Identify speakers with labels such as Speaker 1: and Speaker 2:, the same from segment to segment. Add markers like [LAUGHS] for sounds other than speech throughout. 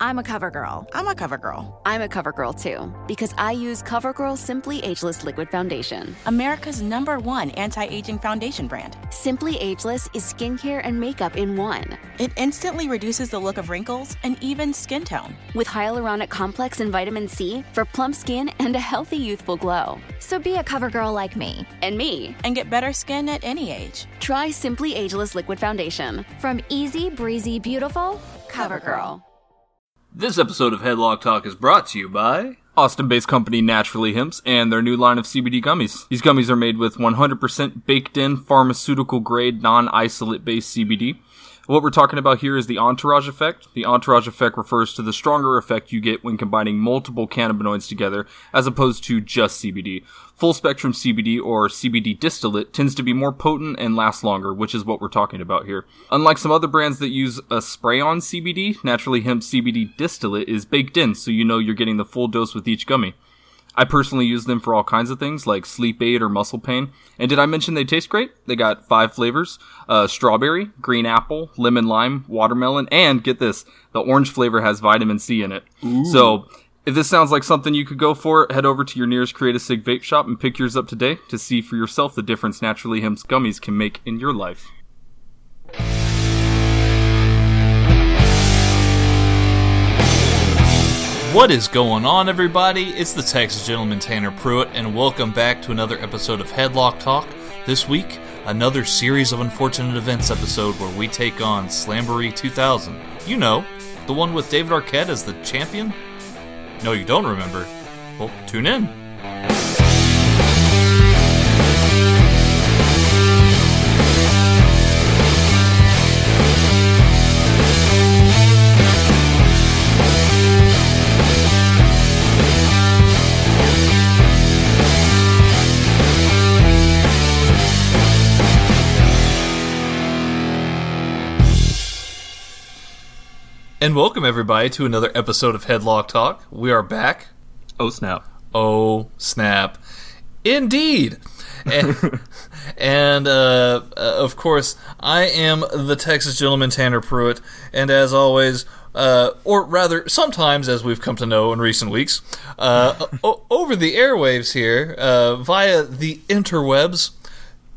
Speaker 1: I'm a cover girl.
Speaker 2: I'm a cover girl.
Speaker 3: I'm a cover girl too, because I use CoverGirl Simply Ageless Liquid Foundation.
Speaker 2: America's number one anti aging foundation brand.
Speaker 3: Simply Ageless is skincare and makeup in one.
Speaker 2: It instantly reduces the look of wrinkles and even skin tone.
Speaker 3: With hyaluronic complex and vitamin C for plump skin and a healthy youthful glow.
Speaker 1: So be a cover girl like me.
Speaker 3: And me.
Speaker 2: And get better skin at any age.
Speaker 3: Try Simply Ageless Liquid Foundation.
Speaker 1: From easy, breezy, beautiful,
Speaker 3: CoverGirl.
Speaker 4: This episode of Headlock Talk is brought to you by Austin-based company Naturally Hemps and their new line of CBD gummies. These gummies are made with 100% baked-in pharmaceutical-grade non-isolate-based CBD. What we're talking about here is the entourage effect. The entourage effect refers to the stronger effect you get when combining multiple cannabinoids together as opposed to just CBD. Full spectrum CBD or CBD distillate tends to be more potent and lasts longer, which is what we're talking about here. Unlike some other brands that use a spray on CBD, Naturally Hemp CBD distillate is baked in so you know you're getting the full dose with each gummy. I personally use them for all kinds of things like sleep aid or muscle pain. And did I mention they taste great? They got five flavors uh, strawberry, green apple, lemon lime, watermelon, and get this the orange flavor has vitamin C in it. Ooh. So if this sounds like something you could go for, head over to your nearest Create Sig vape shop and pick yours up today to see for yourself the difference Naturally Hemp's gummies can make in your life.
Speaker 5: What is going on, everybody? It's the Texas Gentleman Tanner Pruitt, and welcome back to another episode of Headlock Talk. This week, another series of unfortunate events episode where we take on Slamboree 2000. You know, the one with David Arquette as the champion? No, you don't remember? Well, tune in. And welcome everybody to another episode of Headlock Talk. We are back.
Speaker 4: Oh snap!
Speaker 5: Oh snap! Indeed. [LAUGHS] and, and uh, of course, I am the Texas gentleman Tanner Pruitt, and as always, uh, or rather, sometimes, as we've come to know in recent weeks, uh, [LAUGHS] o- over the airwaves here, uh, via the interwebs,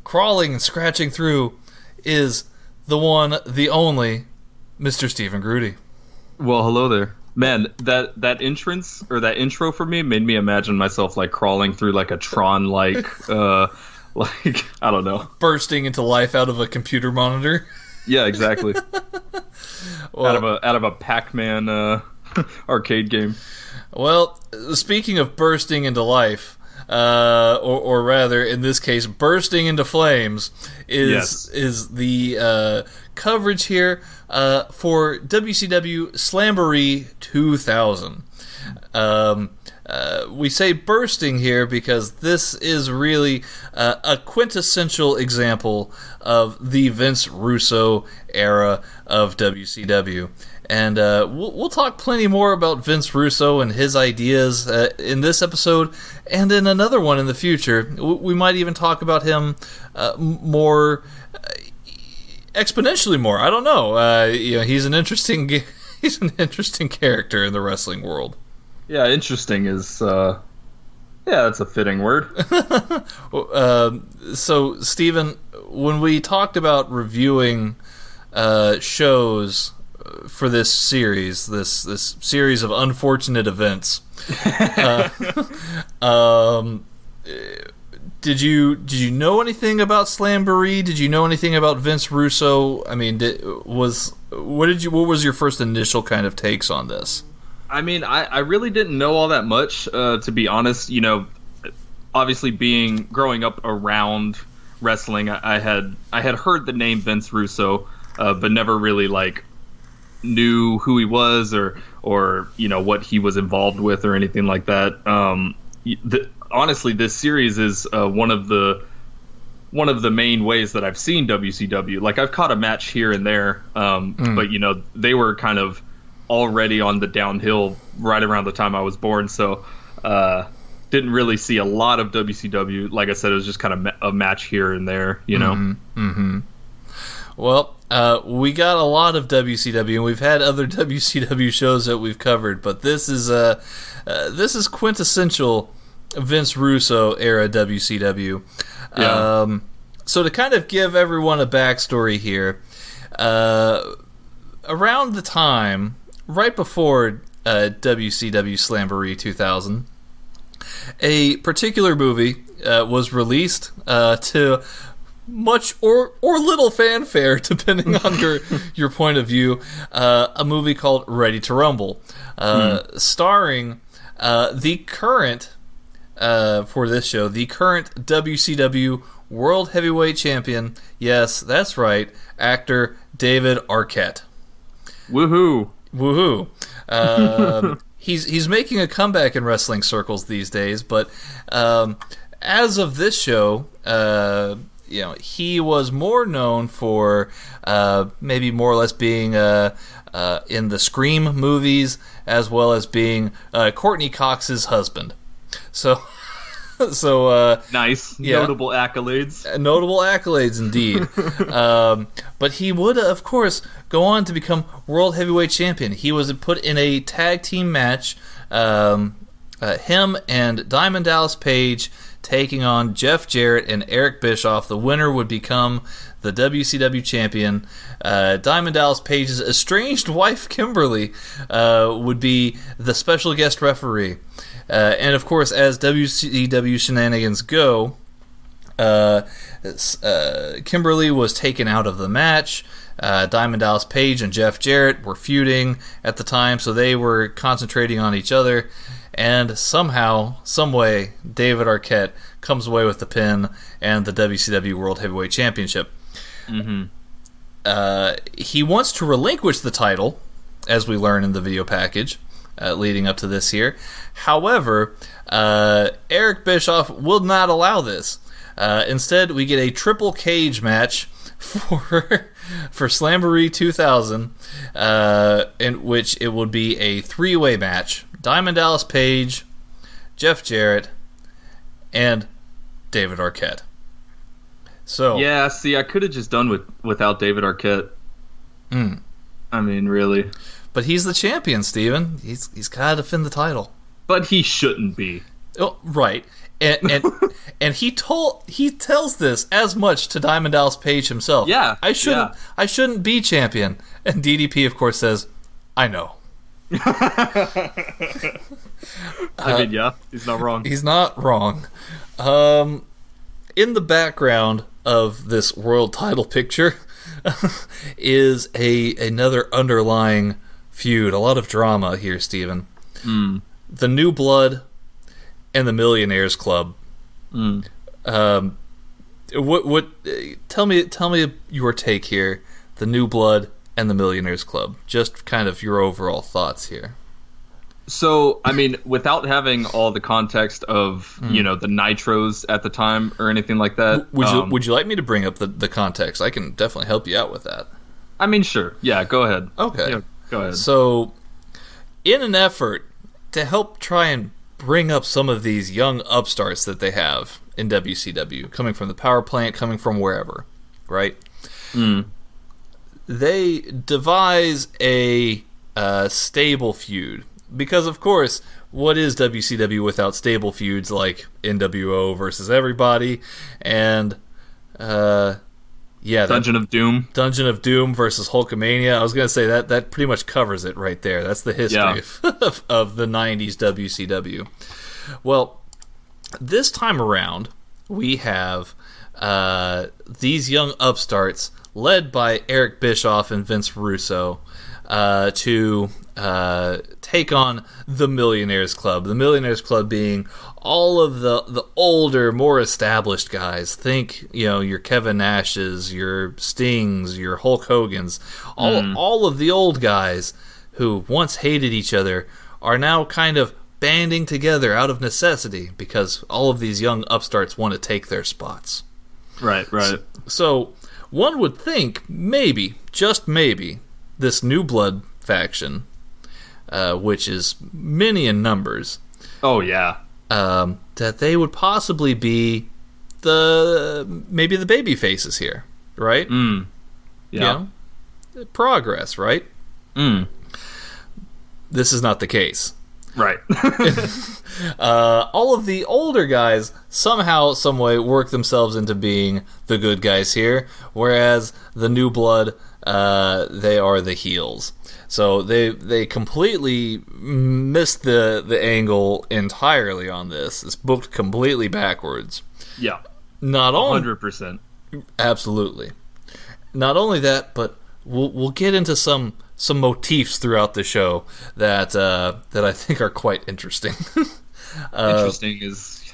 Speaker 5: crawling and scratching through, is the one, the only, Mr. Stephen Grudy.
Speaker 4: Well, hello there. Man, that that entrance or that intro for me made me imagine myself like crawling through like a Tron like uh [LAUGHS] like I don't know.
Speaker 5: Bursting into life out of a computer monitor.
Speaker 4: Yeah, exactly. well, [LAUGHS] out of a out of a Pac-Man uh [LAUGHS] arcade game.
Speaker 5: Well, speaking of bursting into life, uh, or, or, rather, in this case, bursting into flames, is yes. is the uh, coverage here uh, for WCW Slamboree 2000. Um, uh, we say bursting here because this is really uh, a quintessential example of the Vince Russo era of WCW. And uh, we'll, we'll, talk plenty more about Vince Russo and his ideas uh, in this episode and in another one in the future. We might even talk about him uh, more exponentially more. I don't know. Uh, you know, he's an interesting [LAUGHS] he's an interesting character in the wrestling world.
Speaker 4: Yeah, interesting is uh, yeah, that's a fitting word. [LAUGHS]
Speaker 5: uh, so, Stephen, when we talked about reviewing uh, shows for this series, this this series of unfortunate events, [LAUGHS] uh, um, did you did you know anything about Slamboree? Did you know anything about Vince Russo? I mean, did, was what did you? What was your first initial kind of takes on this?
Speaker 4: I mean, I, I really didn't know all that much, uh, to be honest. You know, obviously being growing up around wrestling, I, I had I had heard the name Vince Russo, uh, but never really like knew who he was or or you know what he was involved with or anything like that. Um, the, honestly, this series is uh, one of the one of the main ways that I've seen WCW. Like I've caught a match here and there, um, mm. but you know they were kind of already on the downhill right around the time I was born, so uh, didn't really see a lot of WCW. Like I said, it was just kind of a match here and there, you know.
Speaker 5: Mm-hmm. Mm-hmm. Well, uh, we got a lot of WCW, and we've had other [LAUGHS] WCW shows that we've covered, but this is uh, uh this is quintessential Vince Russo era WCW. Yeah. Um, so to kind of give everyone a backstory here, uh, around the time right before uh, WCW Slamboree 2000, a particular movie uh, was released uh, to much or or little fanfare, [LAUGHS] depending on your [LAUGHS] your point of view. Uh, a movie called Ready to Rumble, mm. starring uh, the current uh, for this show, the current WCW World Heavyweight Champion. Yes, that's right, actor David Arquette.
Speaker 4: Woohoo!
Speaker 5: Woohoo! Uh, [LAUGHS] he's he's making a comeback in wrestling circles these days, but um, as of this show, uh, you know, he was more known for uh, maybe more or less being uh, uh, in the Scream movies, as well as being uh, Courteney Cox's husband. So. [LAUGHS] so uh,
Speaker 4: nice, yeah, notable accolades.
Speaker 5: Uh, notable accolades indeed. [LAUGHS] um, but he would, of course, go on to become world heavyweight champion. He was put in a tag team match. Um, uh, him and Diamond Dallas Page taking on Jeff Jarrett and Eric Bischoff. The winner would become the WCW champion. Uh, Diamond Dallas Page's estranged [LAUGHS] wife, Kimberly, uh, would be the special guest referee. Uh, and of course, as WCW shenanigans go, uh, uh, Kimberly was taken out of the match. Uh, Diamond Dallas Page and Jeff Jarrett were feuding at the time, so they were concentrating on each other. And somehow, someway, David Arquette comes away with the pin and the WCW World Heavyweight Championship. Mm-hmm. Uh, he wants to relinquish the title, as we learn in the video package uh, leading up to this year. However, uh, Eric Bischoff will not allow this. Uh, instead, we get a triple cage match for [LAUGHS] for Slamboree 2000, uh, in which it would be a three way match: Diamond Dallas Page, Jeff Jarrett, and David Arquette. So
Speaker 4: yeah, see, I could have just done with without David Arquette.
Speaker 5: Mm.
Speaker 4: I mean, really.
Speaker 5: But he's the champion, Steven. He's he's got to defend the title.
Speaker 4: But he shouldn't be.
Speaker 5: Oh, right. And and, [LAUGHS] and he told he tells this as much to Diamond Dallas Page himself.
Speaker 4: Yeah,
Speaker 5: I shouldn't
Speaker 4: yeah.
Speaker 5: I shouldn't be champion. And DDP of course says, "I know." [LAUGHS]
Speaker 4: I mean, yeah, he's not wrong.
Speaker 5: He's not wrong. Um, in the background of this world title picture [LAUGHS] is a another underlying feud, a lot of drama here, Stephen.
Speaker 4: Mm.
Speaker 5: The New Blood and the Millionaires Club.
Speaker 4: Mm.
Speaker 5: Um, what what? Tell me, tell me your take here. The New Blood and the Millionaires Club. Just kind of your overall thoughts here.
Speaker 4: So, I mean, without having all the context of mm. you know the nitros at the time or anything like that,
Speaker 5: would you um, would you like me to bring up the the context? I can definitely help you out with that.
Speaker 4: I mean, sure. Yeah, go ahead.
Speaker 5: Okay.
Speaker 4: Go ahead.
Speaker 5: So, in an effort to help try and bring up some of these young upstarts that they have in WCW, coming from the power plant, coming from wherever, right?
Speaker 4: Mm.
Speaker 5: They devise a uh, stable feud because, of course, what is WCW without stable feuds like NWO versus everybody and uh, yeah,
Speaker 4: Dungeon of Doom.
Speaker 5: Dungeon of Doom versus Hulkamania. I was gonna say that that pretty much covers it right there. That's the history yeah. [LAUGHS] of, of the '90s WCW. Well, this time around, we have uh, these young upstarts, led by Eric Bischoff and Vince Russo, uh, to uh, take on the Millionaires Club. The Millionaires Club being all of the the older, more established guys. Think, you know, your Kevin Nashes, your Stings, your Hulk Hogan's, all
Speaker 4: Hmm.
Speaker 5: all of the old guys who once hated each other are now kind of banding together out of necessity because all of these young upstarts want to take their spots.
Speaker 4: Right, right.
Speaker 5: So one would think maybe, just maybe, this new blood faction, uh, which is many in numbers,
Speaker 4: Oh yeah.
Speaker 5: um, that they would possibly be the maybe the baby faces here, right?
Speaker 4: Mm.
Speaker 5: You
Speaker 4: Yeah.
Speaker 5: know? progress, right?
Speaker 4: Mm.
Speaker 5: This is not the case.
Speaker 4: Right. [LAUGHS] [LAUGHS]
Speaker 5: Uh, all of the older guys somehow, some way, work themselves into being the good guys here, whereas the new blood, uh, they are the heels. So they they completely missed the the angle entirely on this. It's booked completely backwards.
Speaker 4: yeah.
Speaker 5: Not only
Speaker 4: Hundred percent.
Speaker 5: absolutely, not only that, but we'll we'll get into some some motifs throughout the show that uh, that I think are quite interesting. [LAUGHS]
Speaker 4: Interesting is,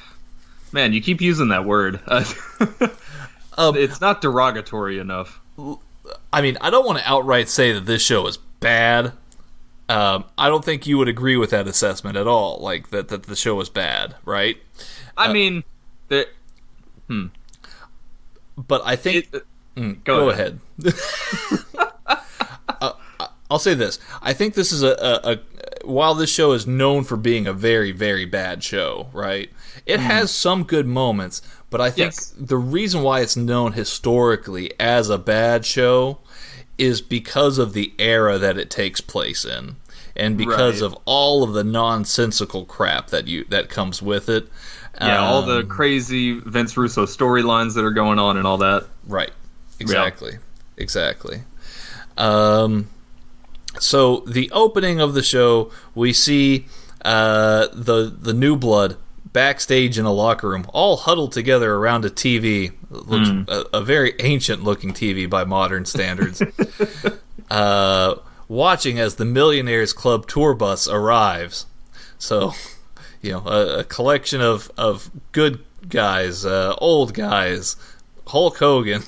Speaker 4: man, you keep using that word.
Speaker 5: Um, [LAUGHS]
Speaker 4: it's not derogatory enough.
Speaker 5: I mean, I don't want to outright say that this show is bad. Um, I don't think you would agree with that assessment at all. Like that, that the show is bad, right?
Speaker 4: I mean, the,
Speaker 5: But I think
Speaker 4: it,
Speaker 5: Mm,
Speaker 4: go
Speaker 5: go, ahead. [LAUGHS] Uh, I'll say this: I think this is a, a, a while this show is known for being a very, very bad show, right? It has some good moments, but I think
Speaker 4: Yes.
Speaker 5: the reason why it's known historically as a bad show is because of the era that it takes place in, and because
Speaker 4: Right.
Speaker 5: of all of the nonsensical crap that you that comes with it.
Speaker 4: yeah, all the
Speaker 5: Um,
Speaker 4: crazy Vince Russo storylines that are going on and all that.
Speaker 5: Right. Exactly. Exactly. Um, so the opening of the show, we see uh, the the new blood backstage in a locker room, all huddled together around a TV. Looks a, a very ancient looking TV by modern standards. [LAUGHS] uh, watching as the Millionaires Club tour bus arrives. So, you know, a, a collection of of good guys, uh, old guys, Hulk Hogan,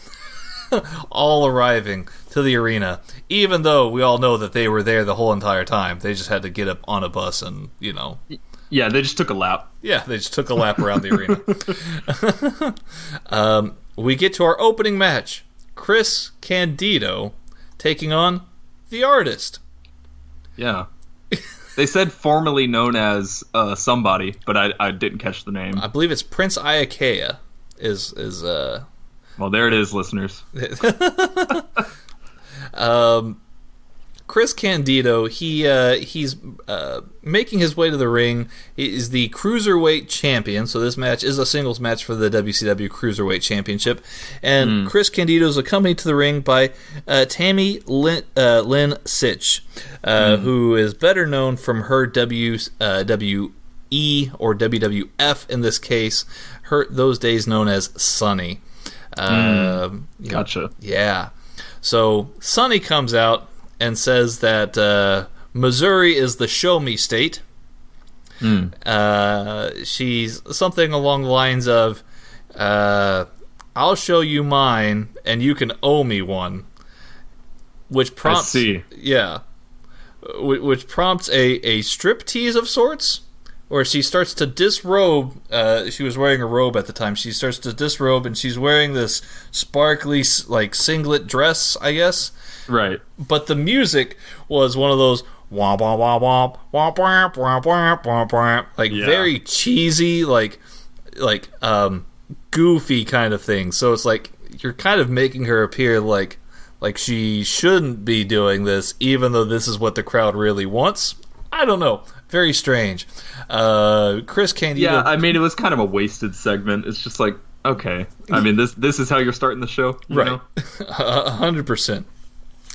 Speaker 5: [LAUGHS] all arriving to the arena. Even though we all know that they were there the whole entire time, they just had to get up on a bus and you know
Speaker 4: Yeah, they just took a lap.
Speaker 5: yeah, they just took a lap around the arena. [LAUGHS] um, we get to our opening match Chris Candido taking on the artist.
Speaker 4: Yeah. they said formerly known as uh, somebody, but I, I didn't catch the name.
Speaker 5: I believe it's Prince Iaukea. Is is uh
Speaker 4: Well, there it is, listeners. [LAUGHS]
Speaker 5: Chris Candido, he uh, he's uh, making his way to the ring. He is the cruiserweight champion, so this match is a singles match for the WCW Cruiserweight Championship. And Chris Candido is accompanied to the ring by uh, Tammy Lynn, uh, Lynn Sytch, uh, who is better known from her WWE uh, or WWF in this case. Her those days known as Sunny. Um, know,
Speaker 4: Gotcha.
Speaker 5: yeah. So Sunny comes out and says that uh, Missouri is the show me state. Uh, she's something along the lines of, uh, "I'll show you mine, and you can owe me one," which prompts, yeah, which prompts a a strip tease of sorts. Where she starts to disrobe. Uh, she was wearing a robe at the time. She starts to disrobe, and she's wearing this sparkly, like singlet dress, I guess
Speaker 4: Right.
Speaker 5: but the music was one of those womp womp womp womp womp womp womp womp womp womp like
Speaker 4: Yeah.
Speaker 5: very cheesy like like um goofy kind of thing so it's like you're kind of making her appear like like she shouldn't be doing this even though this is what the crowd really wants i don't know very strange uh chris candido
Speaker 4: Yeah, I mean, it was kind of a wasted segment. It's just like, okay. I mean, this this is how you're starting the show, you
Speaker 5: Right. A hundred percent.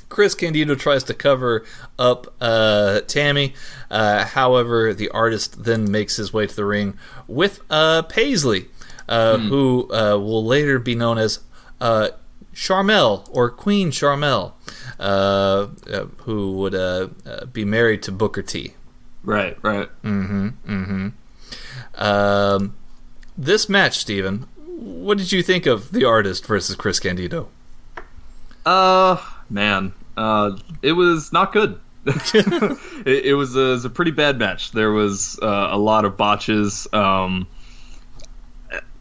Speaker 5: Chris Candido tries to cover up uh, Tammy. Uh, however, the artist then makes his way to the ring with uh, Paisley. uh, mm. who uh, will later be known as uh, Sharmell or Queen Sharmell, uh, uh, who would uh, be married to Booker T.
Speaker 4: Right, right.
Speaker 5: Mm-hmm. Mm-hmm. Um, this match, Steven, what did you think of the artist versus Chris Candido?
Speaker 4: Uh, man, uh, it was not good. [LAUGHS] [LAUGHS] it, it, was a, it, was a, pretty bad match. There was uh, a lot of botches, um,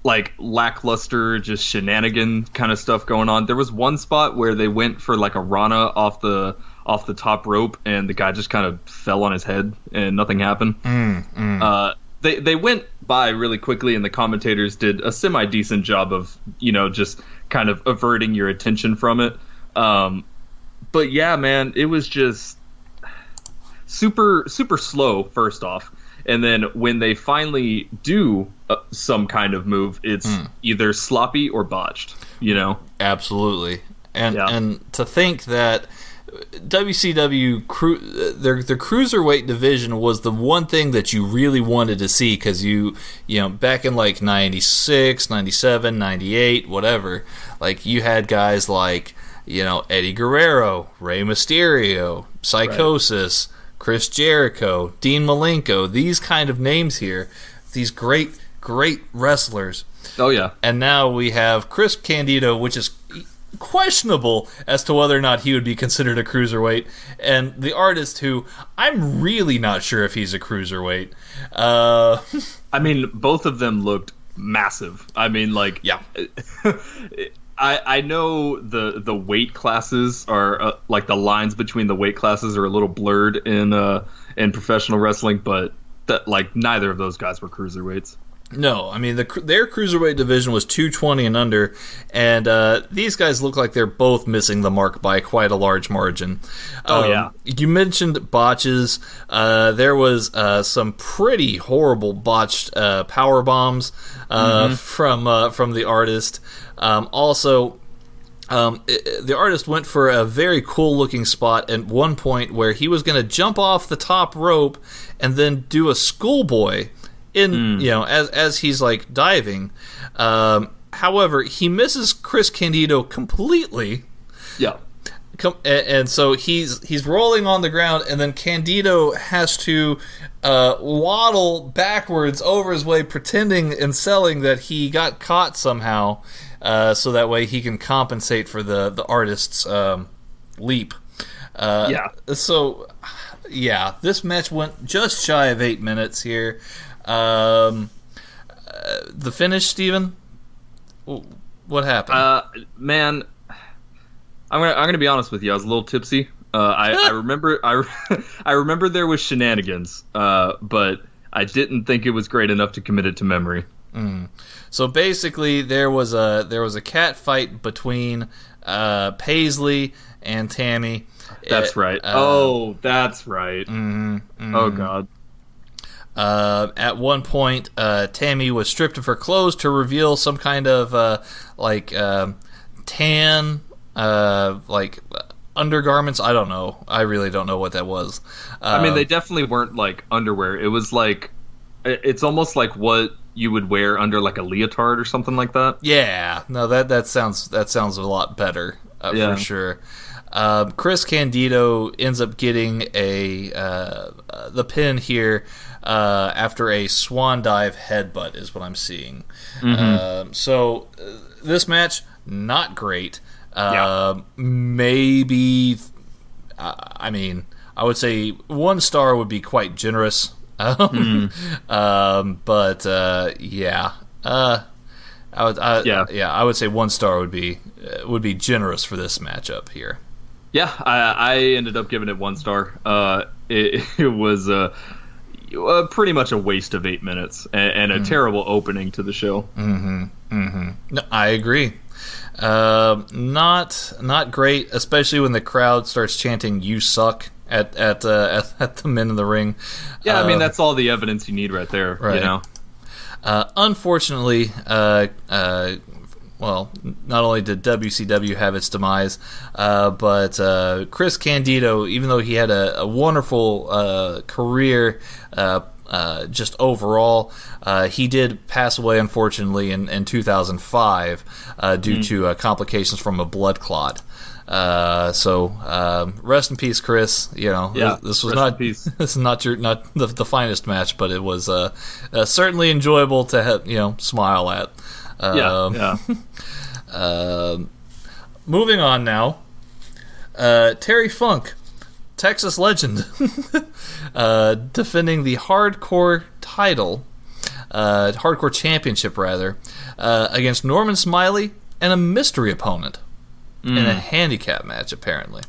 Speaker 4: like lackluster, just shenanigan kind of stuff going on. There was one spot where they went for like a Rana off the off the top rope, and the guy just kind of fell on his head, and nothing happened.
Speaker 5: Mm, mm.
Speaker 4: Uh, they they went by really quickly, and the commentators did a semi decent job of you know just kind of averting your attention from it. Um, but yeah, man, it was just super super slow first off and then when they finally do uh, some kind of move it's mm. either sloppy or botched you know
Speaker 5: absolutely and yeah. and to think that WCW cru- their their cruiserweight division was the one thing that you really wanted to see cuz you you know back in like 96, 97, 98, whatever like you had guys like you know Eddie Guerrero, Rey Mysterio, Psychosis, right. Chris Jericho, Dean Malenko, these kind of names here, these great, great wrestlers.
Speaker 4: Oh, yeah.
Speaker 5: And now we have Chris Candido, which is questionable as to whether or not he would be considered a cruiserweight, and the artist who I'm really not sure if he's a cruiserweight. Uh, [LAUGHS]
Speaker 4: I mean, both of them looked massive. I mean, like,
Speaker 5: yeah. [LAUGHS]
Speaker 4: I, I know the the weight classes are uh, like the lines between the weight classes are a little blurred in uh in professional wrestling, but that like neither of those guys were cruiserweights.
Speaker 5: No, I mean the their cruiserweight division was 220 and under, and uh, these guys look like they're both missing the mark by quite a large margin.
Speaker 4: Oh um, yeah,
Speaker 5: you mentioned botches. Uh, there was uh, some pretty horrible botched uh, power bombs uh, mm-hmm. from uh, from the artist. Um, also, um, it, the artist went for a very cool looking spot at one point where he was going to jump off the top rope and then do a schoolboy in mm. you know as as he's like diving. Um, however, he misses Chris Candido completely.
Speaker 4: Yeah.
Speaker 5: And, and, so he's he's rolling on the ground, and then Candido has to uh, waddle backwards over his way, pretending and selling that he got caught somehow, uh, so that way he can compensate for the the artist's um, leap. Uh,
Speaker 4: yeah.
Speaker 5: So, yeah, this match went just shy of eight minutes here. Um, uh, the finish, Steven? What happened?
Speaker 4: Uh, man, I'm gonna I'm gonna be honest with you. I was a little tipsy. Uh, I, I [LAUGHS] remember I, [LAUGHS] I remember there was shenanigans, uh, but I didn't think it was great enough to commit it to memory.
Speaker 5: Mm. So basically, there was a there was a cat fight between uh, Paisley and Tammy.
Speaker 4: That's it, right. Uh, oh, that's right.
Speaker 5: Mm-hmm, mm-hmm.
Speaker 4: Oh God.
Speaker 5: Uh, at one point, uh, Tammy was stripped of her clothes to reveal some kind of uh, like um, tan, uh, like undergarments. I don't know. I really don't know what that was.
Speaker 4: I mean, they um, definitely weren't like underwear. It was like it's almost like what you would wear under like a leotard or something like that.
Speaker 5: Yeah, no that that sounds that sounds a lot better uh, yeah. for sure. Um, Chris Candido ends up getting a uh, the pin here uh, after a swan dive headbutt is what I'm seeing. Mm-hmm. Uh, so uh, this match not great. Uh, yeah. Maybe I mean I would say one star would be quite generous. [LAUGHS] mm. um, but uh, yeah. Uh, I would, I, yeah, yeah. I would say one star would be would be generous for this matchup here.
Speaker 4: Yeah, I, I ended up giving it one star. Uh, it, [LAUGHS] it was uh, uh, pretty much a waste of eight minutes and, and a mm. terrible opening to the show.
Speaker 5: Mm-hmm. Mm-hmm. No, I agree. Uh, not not great, especially when the crowd starts chanting "You suck" at at uh, [LAUGHS] at, at, the men in the ring.
Speaker 4: Yeah, I mean uh, that's all the evidence you need right there. Right. You know.
Speaker 5: Uh, unfortunately, uh, uh, well, not only did WCW have its demise, uh, but uh, Chris Candido, even though he had a, a wonderful uh, career uh, uh, just overall. Uh, he did pass away, unfortunately, in, in 2005 uh, due mm. to uh, complications from a blood clot. Uh, so um, rest in peace, Chris. You know,
Speaker 4: yeah,
Speaker 5: this was not [LAUGHS] this is not your not the, the finest match, but it was uh, uh, certainly enjoyable to have, you know smile at.
Speaker 4: Um, yeah, yeah. [LAUGHS]
Speaker 5: Um, moving on now, uh, Terry Funk, Texas legend, [LAUGHS] uh, defending the hardcore title, uh, hardcore championship rather, against Norman Smiley and a mystery opponent mm. in a mm. handicap match, apparently.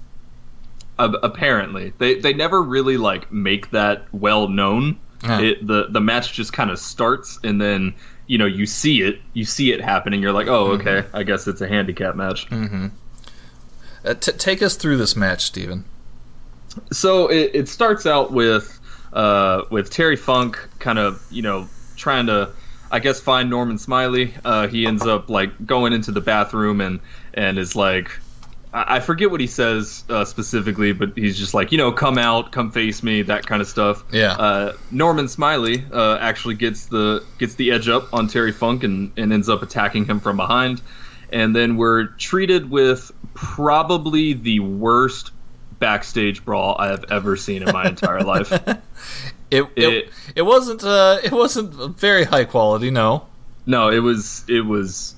Speaker 4: Uh, apparently, they they never really like make that well known. Yeah. It, the the match just kind of starts, and then you know you see it, you see it happening. You're like, oh, okay, mm-hmm. I guess it's a handicap match.
Speaker 5: Mm-hmm. Uh, t- take us through this match, Steven.
Speaker 4: So it, it starts out with uh, with Terry Funk kind of you know trying to I guess find Norman Smiley. Uh, he ends up like going into the bathroom and and is like, I, forget what he says uh, specifically, but he's just like, you know, come out, come face me, that kind of stuff.
Speaker 5: Yeah.
Speaker 4: Uh, Norman Smiley uh, actually gets the gets the edge up on Terry Funk and, and ends up attacking him from behind, and then we're treated with probably the worst backstage brawl I have ever seen in my entire [LAUGHS] life.
Speaker 5: It, it it, it wasn't uh, it wasn't very high quality. No,
Speaker 4: no, it was it was,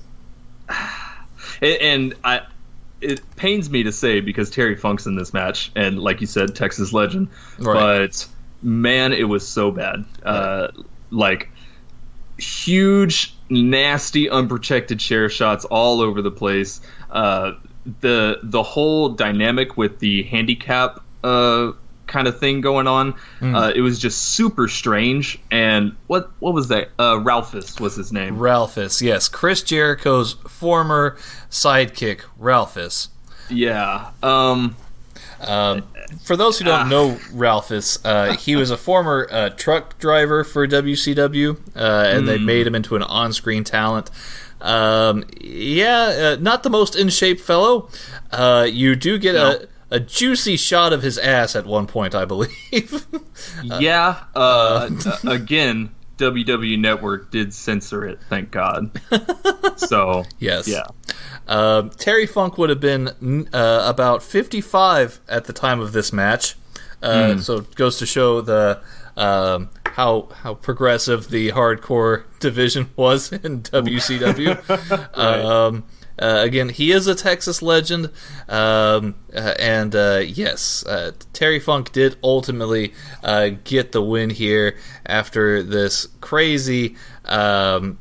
Speaker 4: [SIGHS] and I it pains me to say because Terry Funk's in this match, and like you said, Texas legend. Right. But man, it was so bad. Uh, like huge, nasty, unprotected chair shots all over the place. Uh, the the whole dynamic with the handicap uh, kind of thing going on. Mm. Uh, it was just super strange. And what what was that? Uh, Ralphus was his name.
Speaker 5: Ralphus, yes, Chris Jericho's former sidekick, Ralphus.
Speaker 4: Yeah. Um,
Speaker 5: um, for those who don't uh, know Ralphus, uh, he was a former uh, truck driver for WCW, uh, and mm. they hmm. made him into an on-screen talent. Um, yeah, uh, not the most in shape fellow. Uh, you do get no. a a juicy shot of his ass at one point, I believe. [LAUGHS]
Speaker 4: yeah. Uh, uh, again, WW Network did censor it. Thank God. [LAUGHS] so
Speaker 5: yes,
Speaker 4: yeah.
Speaker 5: Uh, Terry Funk would have been uh, about 55 at the time of this match. Mm. So it goes to show the um, how how progressive the hardcore [LAUGHS] division was in WCW. right. um, uh, again, he is a Texas legend, um, uh, and uh, yes, uh, Terry Funk did ultimately uh, get the win here after this crazy, um,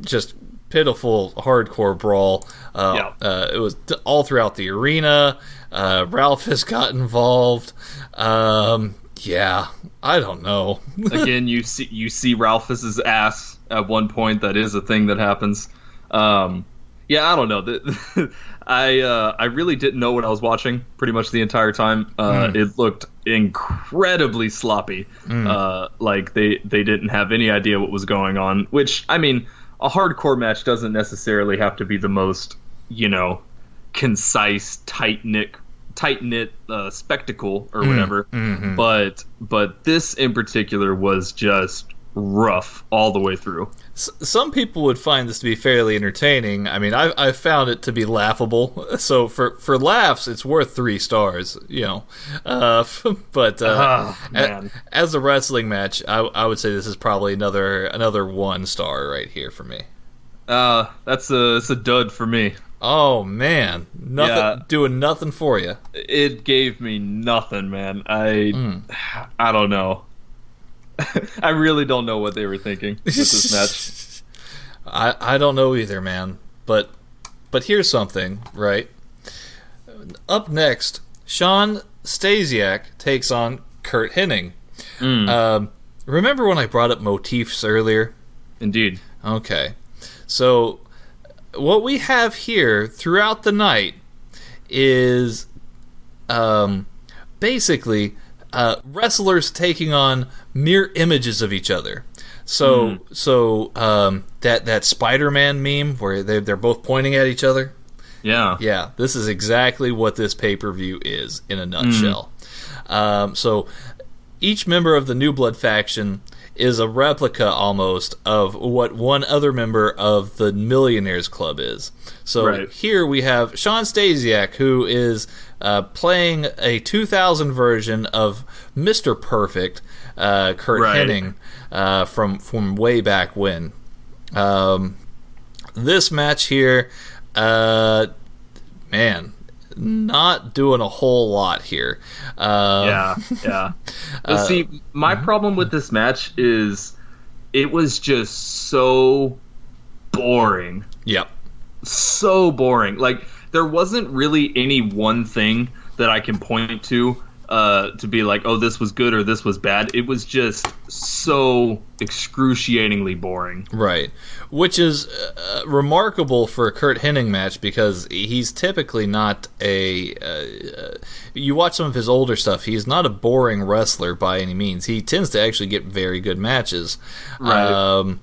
Speaker 5: just pitiful hardcore brawl. Uh, yeah. it was all throughout the arena. Ralphus got involved. Um, yeah, I don't know. [LAUGHS]
Speaker 4: Again, you see you see Ralphus's ass at one point. That is a thing that happens. Um, yeah, I don't know. [LAUGHS] I uh, I really didn't know what I was watching pretty much the entire time. Uh, mm. It looked incredibly sloppy. Mm. Uh, like they they didn't have any idea what was going on. Which I mean, a hardcore match doesn't necessarily have to be the most you know concise, tight knit tight knit uh, spectacle or mm. whatever. Mm-hmm. But but this in particular was just rough all the way through.
Speaker 5: S- some people would find this to be fairly entertaining. I mean, I I found it to be laughable. [LAUGHS] So for for laughs, it's worth three stars. You know, uh, [LAUGHS] but uh, oh, a, as a wrestling match, I, I would say this is probably another another one star right here for me.
Speaker 4: Uh, that's a that's a dud for me.
Speaker 5: Oh man, nothing yeah. doing nothing for you.
Speaker 4: It gave me nothing, man. I mm. I don't know. [LAUGHS] I really don't know what they were thinking with this [LAUGHS] match.
Speaker 5: I I don't know either, man. But but here's something, right? Up next, Shawn Stasiak takes on Curt Hennig. Mm. Um, remember when I brought up motifs earlier?
Speaker 4: Indeed.
Speaker 5: Okay. So what we have here throughout the night is um, basically uh, wrestlers taking on mere images of each other. So mm. so um, that that Spider-Man meme where they they're both pointing at each other.
Speaker 4: Yeah,
Speaker 5: yeah. This is exactly what this pay per view is in a nutshell. Mm. Um, so each member of the New Blood faction is a replica almost of what one other member of the Millionaires Club is. So
Speaker 4: Right.
Speaker 5: here we have Shawn Stasiak, who is uh, playing a 2000 version of Mr. Perfect, uh, Curt
Speaker 4: Right.
Speaker 5: Hennig, uh, from from way back when. Um, this match here, uh, man, not doing a whole lot here. Uh,
Speaker 4: yeah, yeah. [LAUGHS] But see, my problem with this match is it was just so boring.
Speaker 5: Yep.
Speaker 4: So boring. Like there wasn't really any one thing that I can point to uh, to be like, oh, this was good or this was bad. It was just so excruciatingly boring.
Speaker 5: Right, which is uh, remarkable for a Curt Hennig match because he's typically not a. Uh, uh, you watch some of his older stuff; he's not a boring wrestler by any means. He tends to actually get very good matches.
Speaker 4: Right.
Speaker 5: Um,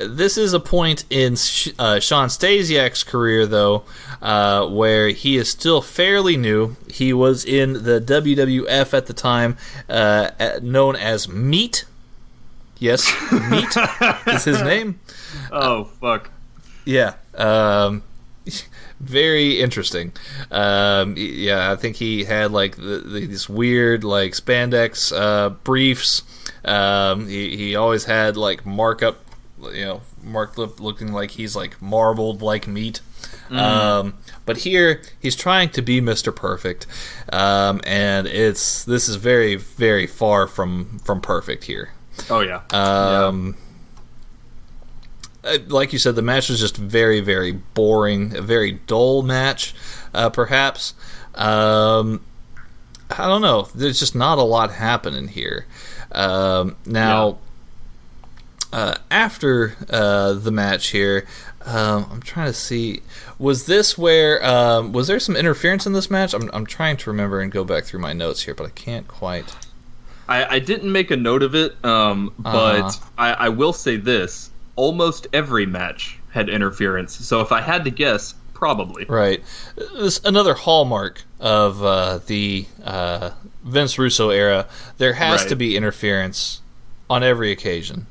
Speaker 5: this is a point in Sh- uh, Shawn Stasiak's career, though, uh, where he is still fairly new. He was in the WWF at the time, uh, uh, known as Meat. Yes, [LAUGHS] Meat is his name.
Speaker 4: Oh fuck.
Speaker 5: Yeah. Um, very interesting. Um, yeah, I think he had like the, the, these weird like spandex uh, briefs. Um, he, he always had like markup, you know, marked lip looking like he's like marbled like meat. Um, but here he's trying to be Mr. Perfect, um, and it's this is very very far from from perfect here.
Speaker 4: Oh yeah.
Speaker 5: Um, uh, Like you said, the match was just very, very boring, a very dull match, uh, perhaps. Um, I don't know. There's just not a lot happening here. Um, now, uh, after uh, the match here, um, I'm trying to see. Was this where um, was there some interference in this match? I'm, I'm trying to remember and go back through my notes here, but I can't quite.
Speaker 4: I, I didn't make a note of it, um, but
Speaker 5: Uh-huh.
Speaker 4: I, I will say this: almost every match had interference. So if I had to guess, probably.
Speaker 5: Right. This another hallmark of uh, the uh, Vince Russo era. There has
Speaker 4: Right.
Speaker 5: to be interference on every occasion.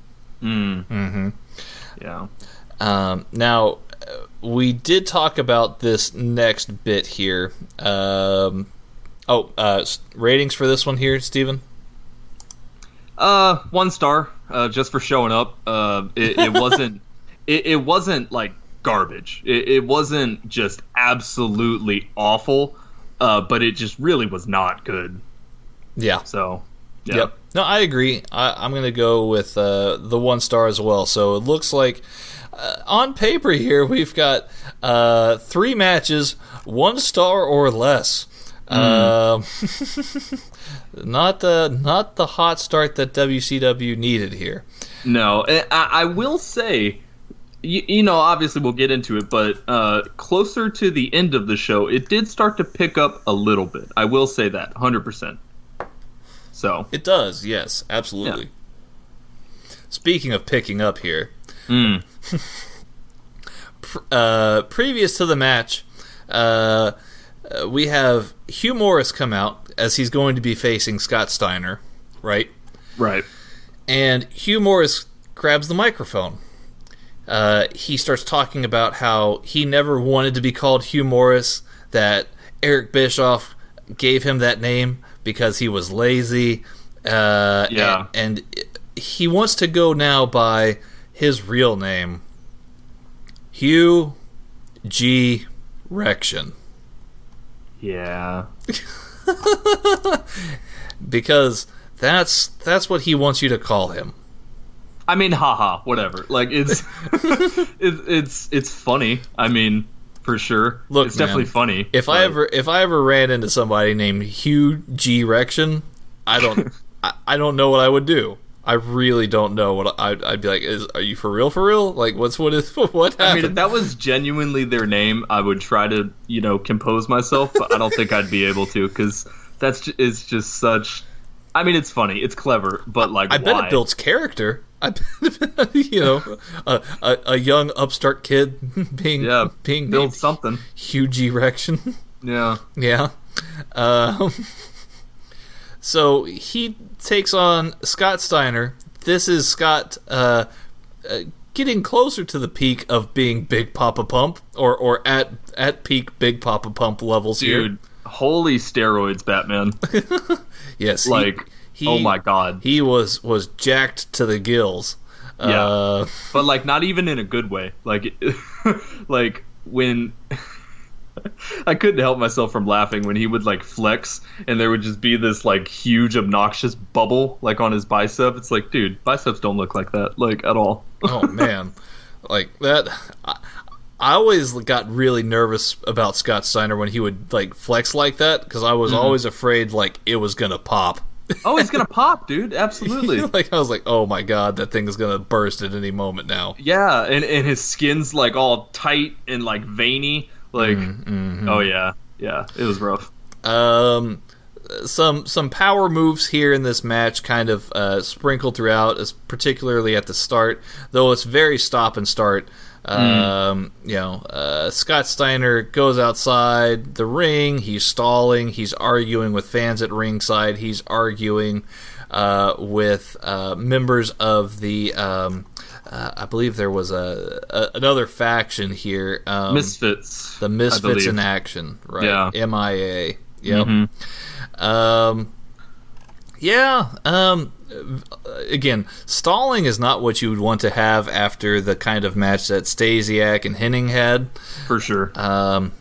Speaker 4: Yeah.
Speaker 5: Um, now, we did talk about this next bit here. Um, oh, uh, ratings for this one here, Steven?
Speaker 4: Uh, one star, uh, just for showing up. Uh, it, it wasn't. [LAUGHS] it, it wasn't like garbage. It, it wasn't just absolutely awful. Uh, but it just really was not good.
Speaker 5: Yeah.
Speaker 4: So. Yeah.
Speaker 5: Yep. No, I agree. I, I'm going to go with uh, the one star as well. So it looks like uh, on paper here we've got uh, three matches, one star or less. Um, [LAUGHS] not the not the hot start that WCW needed here.
Speaker 4: No, I, I will say, you, you know, obviously we'll get into it, but uh, closer to the end of the show, it did start to pick up a little bit. I will say that, hundred percent. So,
Speaker 5: It does, yes, absolutely. Speaking of picking up here,
Speaker 4: mm,
Speaker 5: uh, previous to the match, uh, uh, we have Hugh Morris come out as he's going to be facing Scott Steiner, right?
Speaker 4: right,
Speaker 5: And Hugh Morris grabs the microphone. Uh, he starts talking about how he never wanted to be called Hugh Morris, that Eric Bischoff gave him that name because he was lazy. Uh,
Speaker 4: Yeah.
Speaker 5: And, and he wants to go now by his real name, Hugh G. Rection.
Speaker 4: yeah, [LAUGHS]
Speaker 5: Because that's that's what he wants you to call him.
Speaker 4: I mean, haha, whatever. Like it's, [LAUGHS] it's it's it's funny. I mean, for sure.
Speaker 5: Look,
Speaker 4: it's definitely funny.
Speaker 5: If I ever if I ever ran into somebody named Hugh G Rection, I don't [LAUGHS] I, I don't know what I would do. I really don't know what I, I'd be like. Is are you for real? For real? Like what's what is [LAUGHS] what happened?
Speaker 4: I mean, if that was genuinely their name, I would try to, you know, compose myself, but I don't think I'd be able to because that's it's just such. I mean, it's funny, it's clever, but like,
Speaker 5: I bet it builds character. [LAUGHS] You know a, a, a young upstart kid [LAUGHS] being
Speaker 4: Yeah,
Speaker 5: being
Speaker 4: build something.
Speaker 5: huge erection.
Speaker 4: Yeah,
Speaker 5: Yeah. Um, so he takes on Scott Steiner. This is Scott uh, uh, getting closer to the peak of being Big Papa Pump, or or at at peak Big Papa Pump levels
Speaker 4: Dude,
Speaker 5: here.
Speaker 4: holy steroids, Batman. [LAUGHS]
Speaker 5: Yes,
Speaker 4: like,
Speaker 5: he,
Speaker 4: oh my god.
Speaker 5: he was was jacked to the gills.
Speaker 4: Yeah.
Speaker 5: Uh,
Speaker 4: but like not even in a good way. Like [LAUGHS] like when [LAUGHS] I couldn't help myself from laughing when he would like flex and there would just be this like huge obnoxious bubble like on his bicep. It's like, dude, biceps don't look like that like at all.
Speaker 5: oh [LAUGHS] man, like that. I, I always got really nervous about Scott Steiner when he would like flex like that because I was always afraid like it was gonna pop.
Speaker 4: Oh, he's gonna pop, dude. [LAUGHS] Absolutely.
Speaker 5: like I was like, oh my god, that thing is gonna burst at any moment now.
Speaker 4: Yeah, and, and his skin's like all tight and like veiny. Like, oh yeah, yeah, it was rough.
Speaker 5: Um, some some power moves here in this match, kind of uh, sprinkled throughout, particularly at the start. Though it's very stop and start. Um, you know, uh, Scott Steiner goes outside the ring. He's stalling. He's arguing with fans at ringside. He's arguing uh, with uh, members of the. Um, uh, I believe there was a, a another faction here. Um,
Speaker 4: Misfits.
Speaker 5: the Misfits in action, right?
Speaker 4: Yeah.
Speaker 5: MIA. Yep.
Speaker 4: Mm-hmm.
Speaker 5: Um, yeah. Um, again, stalling is not what you would want to have after the kind of match that Stasiak and Hennig had.
Speaker 4: for sure.
Speaker 5: Um,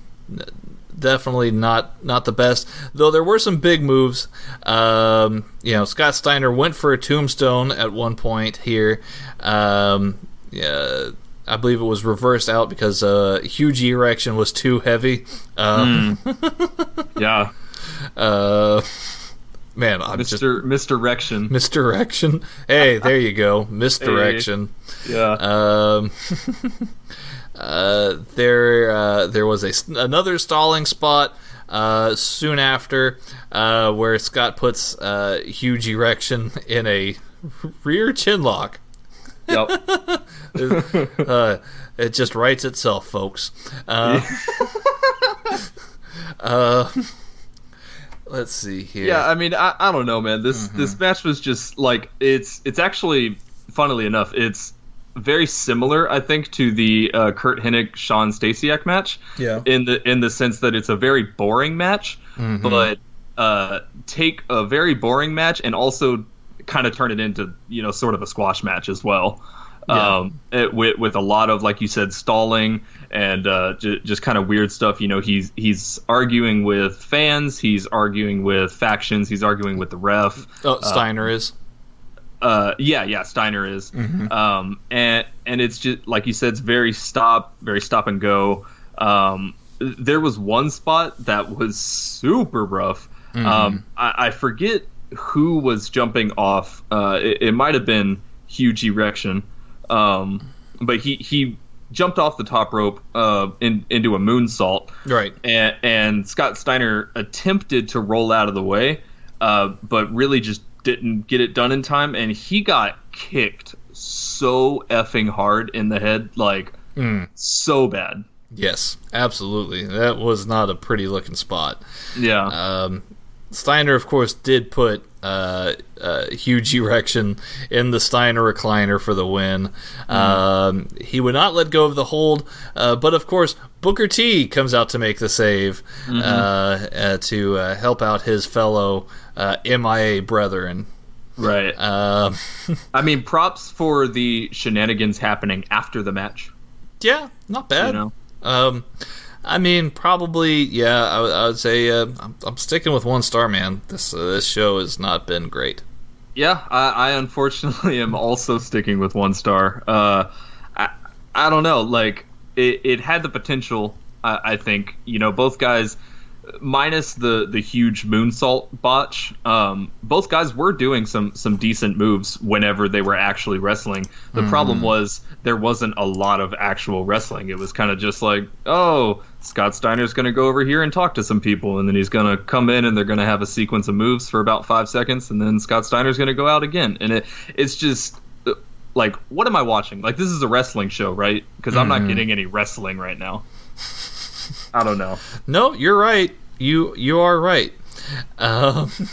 Speaker 5: definitely not not the best. Though there were some big moves. Um, you know, Scott Steiner went for a tombstone at one point here. Um, yeah. I believe it was reversed out because uh, Hugh G. Rection was too heavy. Um, [LAUGHS]
Speaker 4: yeah,
Speaker 5: uh, man, I'm just
Speaker 4: Mister Misdirection.
Speaker 5: misdirection. Hey, there you go, [LAUGHS] misdirection.
Speaker 4: Yeah.
Speaker 5: Um, [LAUGHS] uh, there, uh, there was a another stalling spot uh, soon after uh, where Scott puts uh, Hugh G. Rection in a rear chin lock.
Speaker 4: yep. [LAUGHS]
Speaker 5: Uh, it just writes itself, folks. Uh, uh, let's see here.
Speaker 4: Yeah, I mean, I, I don't know, man. This
Speaker 5: Mm-hmm.
Speaker 4: this match was just like it's it's actually, funnily enough, it's very similar, I think, to the uh, Curt Hennig Shawn Stasiak match.
Speaker 5: Yeah.
Speaker 4: In the in the sense that it's a very boring match,
Speaker 5: Mm-hmm.
Speaker 4: but uh, take a very boring match and also kind of turn it into you know sort of a squash match as well. Um, it, with with a lot of like you said stalling and uh, j- just kind of weird stuff. You know, he's he's arguing with fans, he's arguing with factions, he's arguing with the ref.
Speaker 5: Oh, Steiner is.
Speaker 4: Uh, yeah, yeah, Steiner is. Um, and and it's just like you said, it's very stop, very stop and go. Um, there was one spot that was super rough. Um, I, I forget who was jumping off. Uh, it, it might have been Hugh G. Rection. Um, but he he jumped off the top rope uh, in, into a moonsault
Speaker 5: Right.
Speaker 4: and, and Scott Steiner attempted to roll out of the way, uh, but really just didn't get it done in time, and he got kicked so effing hard in the head, like so bad.
Speaker 5: Yes, absolutely. That was not a pretty looking spot.
Speaker 4: Yeah,
Speaker 5: Um, Steiner, of course, did put uh, uh, Hugh G. Rection in the Steiner recliner for the win. Um, he would not let go of the hold, uh, but of course, Booker T comes out to make the save uh, uh, to uh, help out his fellow uh, MIA brethren.
Speaker 4: right.
Speaker 5: Um, [LAUGHS]
Speaker 4: I mean, props for the shenanigans happening after the match.
Speaker 5: yeah, not bad.
Speaker 4: You know,
Speaker 5: Um, I mean, probably, yeah. I, I would say uh, I'm, I'm sticking with one star, man. This uh, this show has not been great.
Speaker 4: Yeah, I, I unfortunately [LAUGHS] am also sticking with one star. Uh, I, I don't know. Like it, it had the potential. I, I think you know both guys, minus the the huge moonsault botch. Um, both guys were doing some some decent moves whenever they were actually wrestling. The problem was there wasn't a lot of actual wrestling. It was kind of just like, oh, Scott Steiner's going to go over here and talk to some people, and then he's going to come in and they're going to have a sequence of moves for about five seconds, and then Scott Steiner's going to go out again, and it it's just uh, like, what am I watching? Like, this is a wrestling show, right? Because I'm not getting any wrestling right now. I don't know.
Speaker 5: No, you're right. You you are right. Um, [LAUGHS]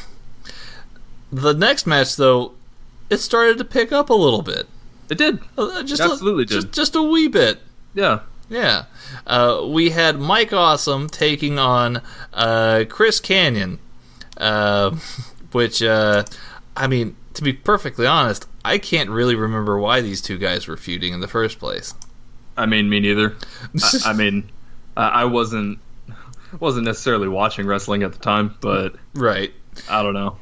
Speaker 5: The next match, though, it started to pick up a little bit.
Speaker 4: It did.
Speaker 5: Uh, Just
Speaker 4: Absolutely
Speaker 5: a,
Speaker 4: did.
Speaker 5: Just, just a wee bit.
Speaker 4: Yeah.
Speaker 5: Yeah. Uh, we had Mike Awesome taking on uh, Chris Kanyon, uh, [LAUGHS] which, uh, I mean, to be perfectly honest, I can't really remember why these two guys were feuding in the first place.
Speaker 4: I mean, me neither. I, I [LAUGHS] mean, I I wasn't [LAUGHS] wasn't necessarily watching wrestling at the time, but
Speaker 5: Right.
Speaker 4: I don't know.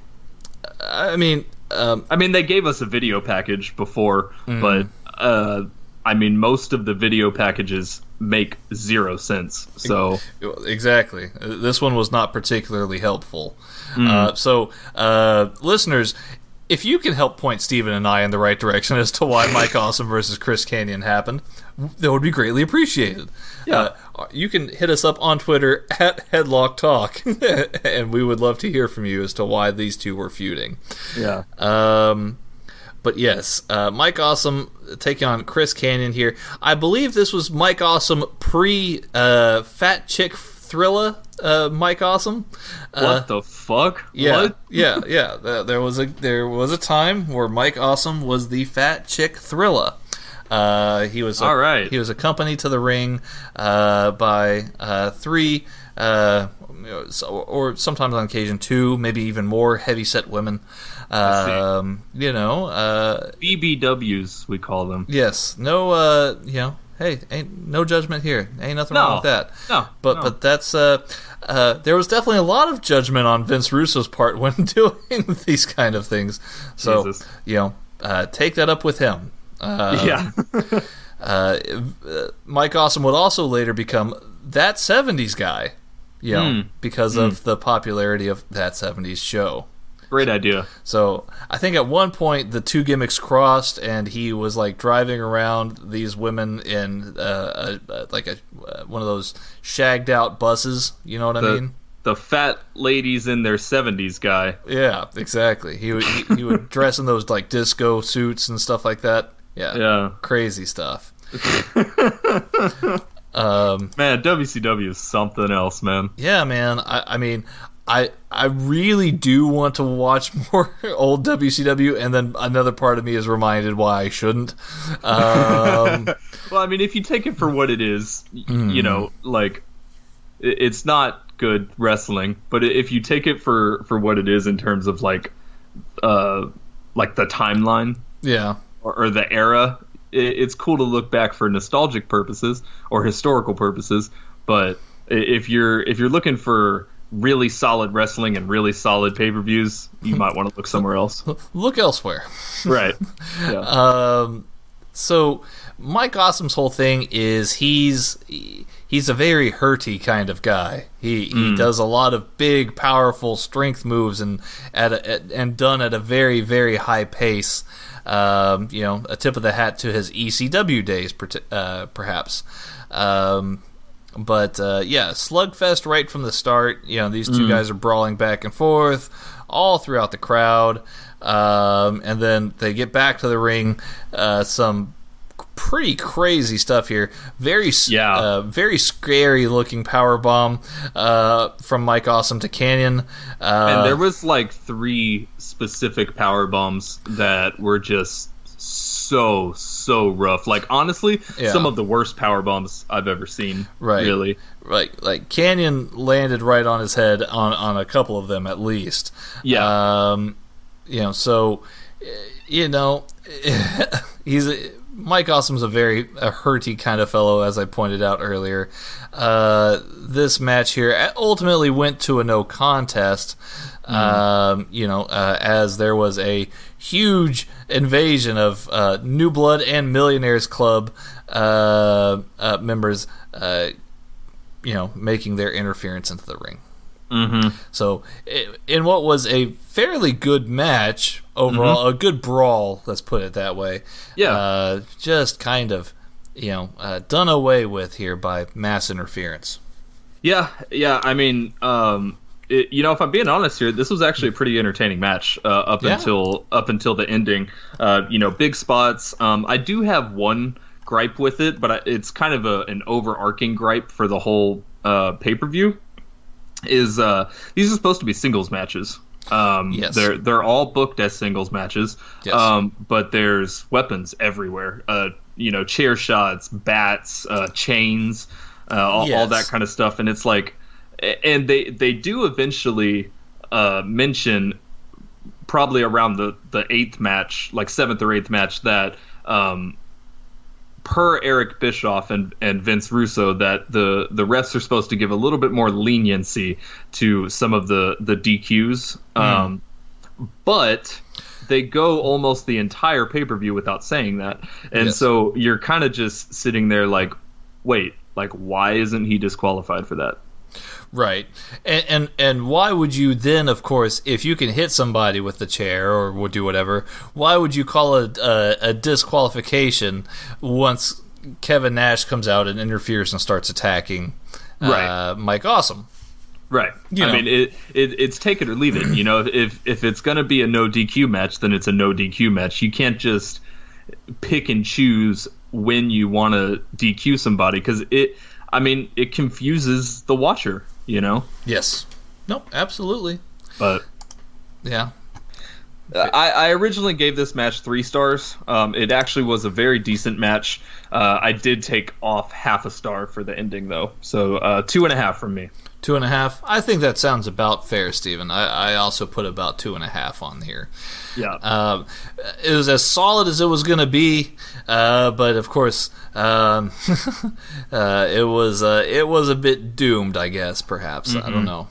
Speaker 5: I mean, um,
Speaker 4: I mean, they gave us a video package before,
Speaker 5: Mm-hmm.
Speaker 4: but uh, I mean, most of the video packages make zero sense. So
Speaker 5: Exactly. This one was not particularly helpful. Uh, so, uh, listeners, if you can help point Steven and I in the right direction as to why Mike Awesome versus Chris Kanyon happened, that would be greatly appreciated.
Speaker 4: Yeah.
Speaker 5: Uh, you can hit us up on Twitter [LAUGHS] at Headlock Talk, [LAUGHS] and we would love to hear from you as to why these two were feuding.
Speaker 4: yeah,
Speaker 5: Um, but yes, uh, Mike Awesome taking on Chris Kanyon here. I believe this was Mike Awesome pre uh, Fat Chick Thrilla. Uh, Mike Awesome. Uh,
Speaker 4: what the fuck?
Speaker 5: yeah,
Speaker 4: What?
Speaker 5: yeah, yeah. There, there was a there was a time where Mike Awesome was the Fat Chick Thrilla. Uh, he was
Speaker 4: All right.
Speaker 5: He was accompanied to the ring uh, by uh, three, uh, so- or sometimes on occasion two, maybe even more heavy-set women. Um, you know, uh,
Speaker 4: BBWs we call them.
Speaker 5: yes, no, uh, you know, hey, ain't no judgment here. Ain't nothing
Speaker 4: No.
Speaker 5: wrong with that.
Speaker 4: No,
Speaker 5: but
Speaker 4: no.
Speaker 5: but that's uh, uh, there was definitely a lot of judgment on Vince Russo's part [LAUGHS] when doing these kind of things. So
Speaker 4: Jesus.
Speaker 5: you know, uh, take that up with him. [LAUGHS] Uh,
Speaker 4: yeah,
Speaker 5: uh, uh, Mike Awesome would also later become that '70s guy. You know,
Speaker 4: Hmm.
Speaker 5: because of the popularity of that '70s show.
Speaker 4: great idea.
Speaker 5: So I think at one point the two gimmicks crossed, and he was like driving around these women in uh, a, a, like a uh, one of those shagged out buses. You know what I
Speaker 4: The
Speaker 5: mean?
Speaker 4: the fat ladies in their seventies guy.
Speaker 5: Yeah, exactly. He would he, he would [LAUGHS] dress in those like disco suits and stuff like that. Yeah,
Speaker 4: Yeah,
Speaker 5: crazy stuff. [LAUGHS] um,
Speaker 4: man, WCW is something else, man.
Speaker 5: yeah, man. I, I mean. I, I really do want to watch [LAUGHS] more old WCW, and then another part of me is reminded why I shouldn't. Um, [LAUGHS]
Speaker 4: Well, I mean, if you take it for what it is, y
Speaker 5: Hmm.
Speaker 4: you know, like it's not good wrestling, but if you take it for for what it is in terms of like uh like the timeline
Speaker 5: yeah,
Speaker 4: or, or the era, i it's cool to look back for nostalgic purposes or historical purposes. But if you're if you're looking for really solid wrestling and really solid pay per views, you might want to look somewhere else. [LAUGHS]
Speaker 5: look elsewhere.
Speaker 4: right. [LAUGHS] Yeah.
Speaker 5: Um, so Mike Awesome's whole thing is he's he's a very hurty kind of guy. He he does a lot of big, powerful strength moves and at, a, at and done at a very very high pace. Um, you know, a tip of the hat to his ECW days, per- uh, perhaps. Um, but uh, yeah, slugfest right from the start. You know, these two guys are brawling back and forth all throughout the crowd, um, and then they get back to the ring. Uh, some pretty crazy stuff here. Very
Speaker 4: Yeah.
Speaker 5: uh, very scary looking power bomb uh, from Mike Awesome to Kanyon. Uh,
Speaker 4: and there was like three specific power bombs that were just so so rough. Like honestly,
Speaker 5: Yeah.
Speaker 4: some of the worst power bombs I've ever seen.
Speaker 5: Right.
Speaker 4: Really.
Speaker 5: like like Kanyon landed right on his head on on a couple of them at least.
Speaker 4: Yeah.
Speaker 5: Um, you know, so eh, you know, [LAUGHS] he's a, Mike Awesome's a very a hurty kind of fellow, as I pointed out earlier. Uh, this match here ultimately went to a no contest. Um, you know, uh, as there was a huge invasion of uh, New Blood and Millionaires Club uh, uh, members, uh, you know, making their interference into the ring.
Speaker 4: Mm-hmm.
Speaker 5: So, in what was a fairly good match overall, a good brawl, let's put it that way.
Speaker 4: Yeah.
Speaker 5: Uh, just kind of, you know, uh, done away with here by mass interference.
Speaker 4: Yeah, yeah. I mean, um, it, you know, if I'm being honest here, this was actually a pretty entertaining match uh, up
Speaker 5: Yeah.
Speaker 4: until up until the ending. Uh, you know, big spots. Um, I do have one gripe with it, but I, it's kind of a, an overarching gripe for the whole uh, pay per view. Is uh, these are supposed to be singles matches? Um, yes. They're they're all booked as singles matches. Yes. Um, but there's weapons everywhere. Uh, you know, chair shots, bats, uh, chains, uh, all, yes. all, that kind of stuff. And it's like, and they they do eventually uh, mention probably around the the eighth match, like seventh or eighth match, that um, per Eric Bischoff and, and Vince Russo that the the refs are supposed to give a little bit more leniency to some of the the DQs, mm. um, but they go almost the entire pay per view without saying that, and yes. so you're kind of just sitting there like, wait, like why isn't he disqualified for that?
Speaker 5: Right, and, and and why would you then, of course, if you can hit somebody with the chair or would do whatever, why would you call it a, a, disqualification once Kevin Nash comes out and interferes and starts attacking right. uh, Mike Awesome?
Speaker 4: Right. You know. I mean, it, it it's take it or leave it. You know, if if it's gonna be a no DQ match, then it's a no DQ match. You can't just pick and choose when you want to DQ somebody because it. I mean, it confuses the watcher you know?
Speaker 5: Yes. No, absolutely.
Speaker 4: But
Speaker 5: yeah.
Speaker 4: I, I originally gave this match three stars. Um, it actually was a very decent match. Uh, I did take off half a star for the ending, though. So uh, two and a half from me.
Speaker 5: Two and a half. I think that sounds about fair, Stephen. I, I also put about two and a half on here.
Speaker 4: Yeah.
Speaker 5: Um, it was as solid as it was going to be, uh, but of course, um, [LAUGHS] uh, it was uh, it was a bit doomed. I guess perhaps mm-hmm. I don't mm-hmm. know.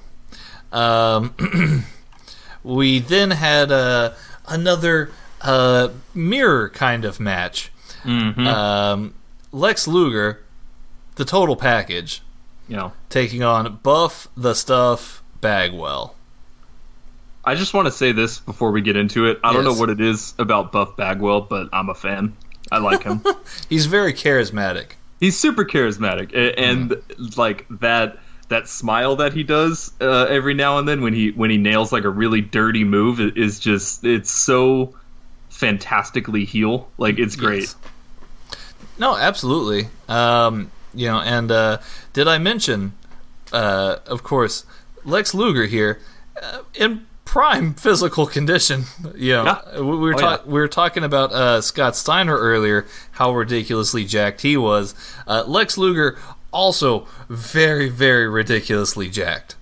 Speaker 5: Um, [CLEARS THROAT] we then had uh, another uh, mirror kind of match. Mm-hmm. Um, Lex Luger, the total package.
Speaker 4: Yeah.
Speaker 5: Taking on Buff the Stuff Bagwell.
Speaker 4: I just want to say this before we get into it. I yes. don't know what it is about Buff Bagwell, but I'm a fan. I like him. [LAUGHS]
Speaker 5: He's very charismatic.
Speaker 4: He's super charismatic, and, mm. like that that smile that he does uh, every now and then when he when he nails like a really dirty move is just it's so fantastically heel. Like it's great. Yes.
Speaker 5: No, absolutely. Um, you know, and uh, did I mention, uh, of course, Lex Luger here uh, in prime [LAUGHS] physical condition. [LAUGHS] You know, yeah. we were oh, ta- yeah. we were talking about uh, Scott Steiner earlier, how ridiculously jacked he was. Uh, Lex Luger also very very ridiculously jacked,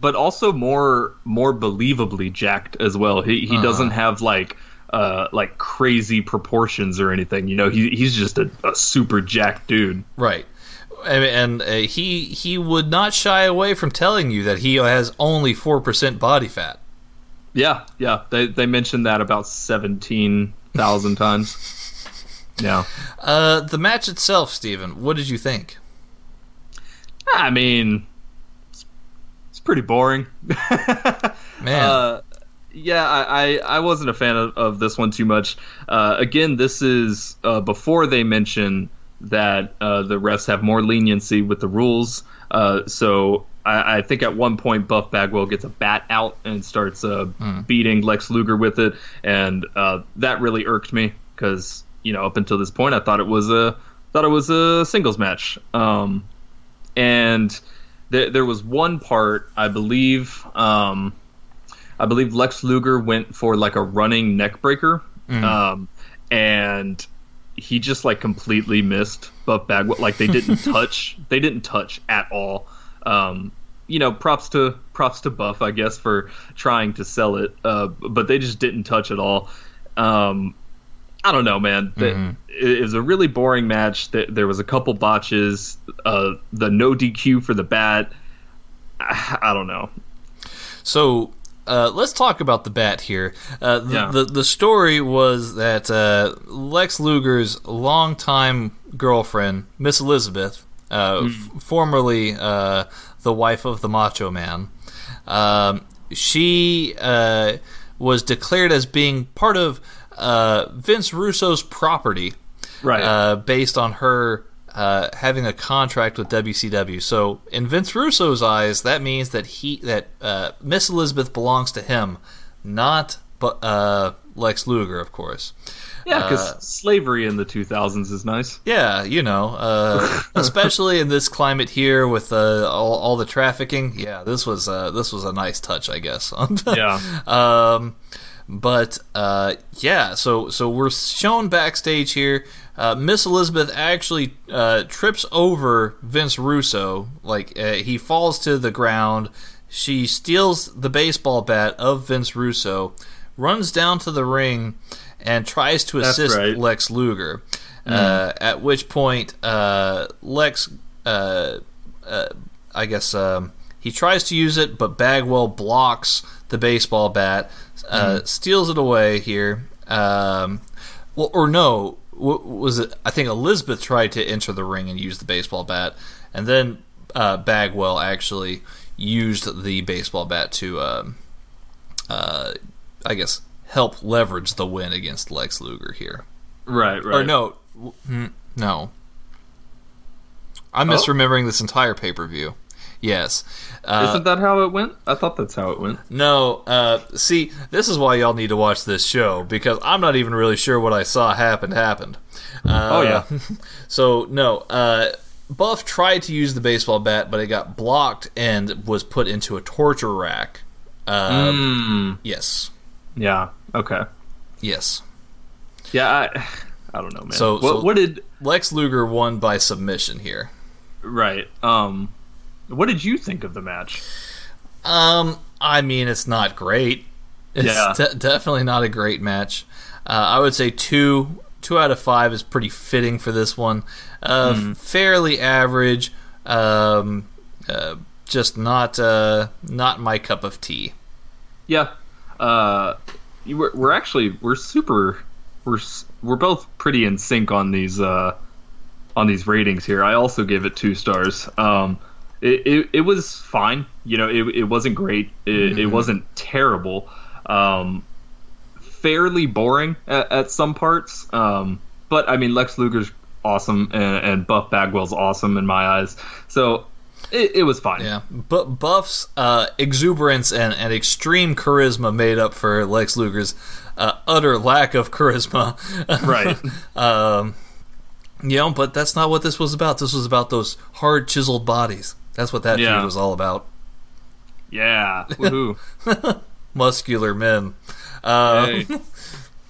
Speaker 4: but also more more believably jacked as well. He he uh-huh. doesn't have like. Uh, like crazy proportions or anything, you know. He he's just a, a super jacked dude,
Speaker 5: right? And, uh, he he would not shy away from telling you that he has only four percent body fat.
Speaker 4: Yeah, yeah. They they mentioned that about seventeen thousand times. [LAUGHS] Yeah.
Speaker 5: Uh, the match itself, Stephen. What did you think?
Speaker 4: I mean, it's, it's pretty boring. [LAUGHS]
Speaker 5: Man. Uh,
Speaker 4: yeah, I, I, I, wasn't a fan of, of this one too much. Uh, again, this is uh, before they mention that uh, the refs have more leniency with the rules. Uh, so I, I, think at one point Buff Bagwell gets a bat out and starts uh, mm. beating Lex Luger with it, and uh, that really irked me because you know up until this point I thought it was a thought it was a singles match, um, and th- there was one part I believe um, I believe Lex Luger went for like a running neck breaker, mm. um, and he just like completely missed Buff Bagwell. Like they didn't [LAUGHS] touch, they didn't touch at all. Um, you know, props to props to Buff, I guess, for trying to sell it, uh, but they just didn't touch at all. Um, I don't know, man. Mm-hmm. It was a really boring match. There was a couple botches. Uh, the no DQ for the bat. [SIGHS] I don't know.
Speaker 5: So uh, let's talk about the bat here. Uh, the, yeah. the, the story was that uh, Lex Luger's longtime girlfriend, Miss Elizabeth, mm. f- formerly uh, the wife of the Macho Man, um, she uh, was declared as being part of Vince Russo's property,
Speaker 4: right?
Speaker 5: based on her uh, having a contract with WCW. So in Vince Russo's eyes, that means that he that uh, Miss Elizabeth belongs to him, not but uh, Lex Luger, of course.
Speaker 4: Yeah, because uh, slavery in the 2000s is nice.
Speaker 5: Yeah, you know, uh, [LAUGHS] especially in this climate here with uh, all, all, the trafficking. Yeah, this was uh, this was a nice touch, I guess. [LAUGHS]
Speaker 4: yeah.
Speaker 5: Um, but uh, yeah, so so we're shown backstage here. Uh, Miss Elizabeth actually trips over Vince Russo, like he falls to the ground. She steals the baseball bat of Vince Russo, runs down to the ring and tries to assist right. Lex Luger. Mm. Uh, at which point, uh, Lex, uh, uh I guess, um, he tries to use it, but Bagwell blocks the baseball bat, mm. steals it away here. Um, well, or no, was it? I think Elizabeth tried to enter the ring and use the baseball bat, and then uh, Bagwell actually used the baseball bat to, um, I guess, help leverage the win against Lex Luger here.
Speaker 4: Right, right.
Speaker 5: Or no, no. I'm oh? misremembering this entire pay per view. Yes.
Speaker 4: Uh, Isn't that how it went? I thought that's how it went.
Speaker 5: No. Uh, see, this is why y'all need to watch this show because I'm not even really sure what I saw happened happened. Uh,
Speaker 4: oh yeah. [LAUGHS]
Speaker 5: so no. Uh, Buff tried to use the baseball bat, but it got blocked and was put into a torture rack.
Speaker 4: Mm.
Speaker 5: Yes.
Speaker 4: Yeah. Okay.
Speaker 5: Yes.
Speaker 4: Yeah, I, [SIGHS] I don't know, man.
Speaker 5: So,
Speaker 4: what,
Speaker 5: so
Speaker 4: what did
Speaker 5: Lex Luger won by submission here?
Speaker 4: Right. Um, what did you think of the match?
Speaker 5: Um, I mean, it's not great. It's yeah. de- definitely not a great match. Uh, I would say two two out of five is pretty fitting for this one. Uh, mm. Fairly average. Um, uh, just not uh, not my cup of tea.
Speaker 4: Yeah. Uh, we're, we're actually we're super we're we're both pretty in sync on these uh, on these ratings here. I also gave it two stars. Um, it, it, it was fine. You know, it, it wasn't great. It, mm-hmm. it wasn't terrible. Um, fairly boring at, at some parts. Um, but I mean, Lex Luger's awesome and, and Buff Bagwell's awesome in my eyes. So it, it, was fine.
Speaker 5: Yeah, but Buff's uh, exuberance and, and extreme charisma made up for Lex Luger's uh, utter lack of charisma. [LAUGHS]
Speaker 4: Right.
Speaker 5: um, you know, but that's not what this was about. This was about those hard chiseled bodies. That's what that yeah. feud was all about.
Speaker 4: Yeah. [LAUGHS] Woohoo.
Speaker 5: Muscular men. Uh, hey.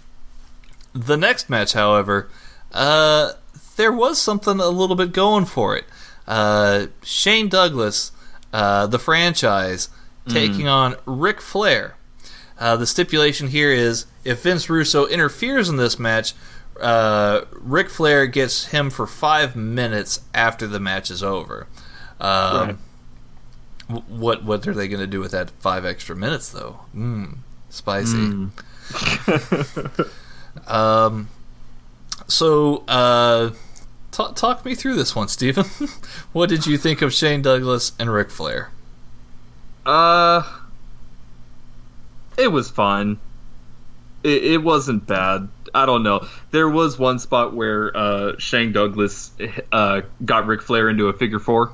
Speaker 5: [LAUGHS] the next match, however, uh, there was something a little bit going for it. Uh, Shane Douglas, uh, the franchise, mm. taking on Ric Flair. Uh, the stipulation here is if Vince Russo interferes in this match, uh, Ric Flair gets him for five minutes after the match is over. Um, right. What what are they going to do with that five extra minutes though? Mmm, spicy. Mm. [LAUGHS] um, so uh, Talk, talk me through this one, Stephen. [LAUGHS] what did you think of Shane Douglas and Ric Flair?
Speaker 4: Uh, it was fine. It, it wasn't bad. I don't know. There was one spot where uh, Shane Douglas uh, got Ric Flair into a figure four,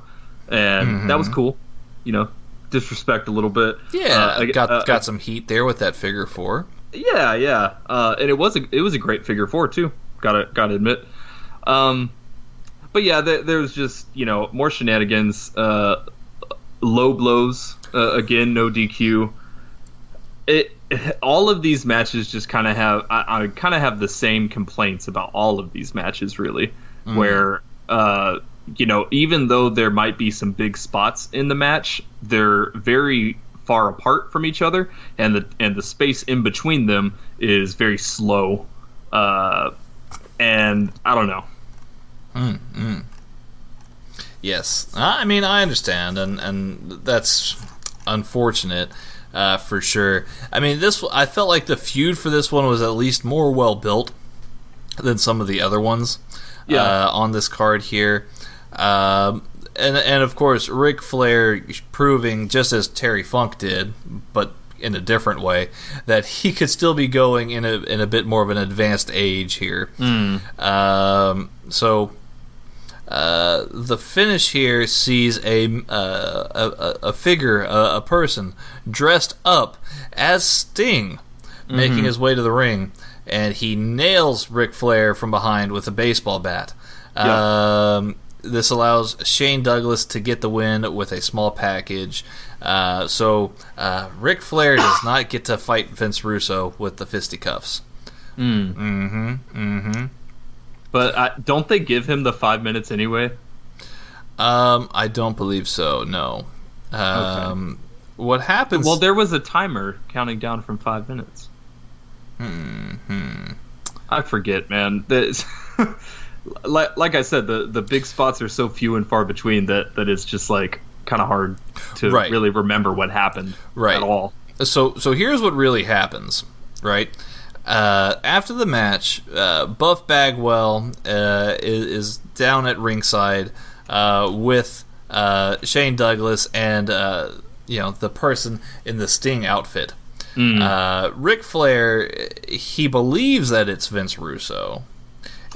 Speaker 4: and mm-hmm. that was cool. You know, disrespect a little bit.
Speaker 5: Yeah, uh, got uh, got some heat there with that figure four.
Speaker 4: Yeah, yeah, uh, and it was a it was a great figure four too. Got to got to admit. Um, but yeah, there, there's just you know more shenanigans, uh, low blows. Uh, again, no DQ. It all of these matches just kind of have I, I kind of have the same complaints about all of these matches really, mm. where uh, you know even though there might be some big spots in the match, they're very far apart from each other, and the and the space in between them is very slow. Uh, and I don't know.
Speaker 5: Mm, mm. Yes, I mean I understand, and and that's unfortunate uh, for sure. I mean this I felt like the feud for this one was at least more well built than some of the other ones yeah. uh, on this card here. Um, and and of course Ric Flair proving just as Terry Funk did, but in a different way, that he could still be going in a in a bit more of an advanced age here.
Speaker 4: Mm.
Speaker 5: Um, so uh, the finish here sees a uh, a, a, figure, a, a, person dressed up as Sting, making his way to the ring, and he nails Ric Flair from behind with a baseball bat. Um, this allows Shane Douglas to get the win with a small package. Uh, so uh, Ric Flair does not get to fight Vince Russo with the fisticuffs. Mm. Mm-hmm. Mm-hmm.
Speaker 4: But uh, don't they give him the five minutes anyway?
Speaker 5: Um, I don't believe so. No. Um, What happens?
Speaker 4: Well, there was a timer counting down from five minutes.
Speaker 5: Hmm,
Speaker 4: I forget, man. [LAUGHS] Like, like I said, the the big spots are so few and far between that that it's just like kind of hard to
Speaker 5: Right.
Speaker 4: really remember what happened
Speaker 5: Right.
Speaker 4: at all.
Speaker 5: so so here's what really happens, right? Uh, after the match, uh, Buff Bagwell uh, is, is down at ringside uh, with uh, Shane Douglas and uh, you know the person in the Sting outfit. Uh, Ric Flair, he believes that it's Vince Russo,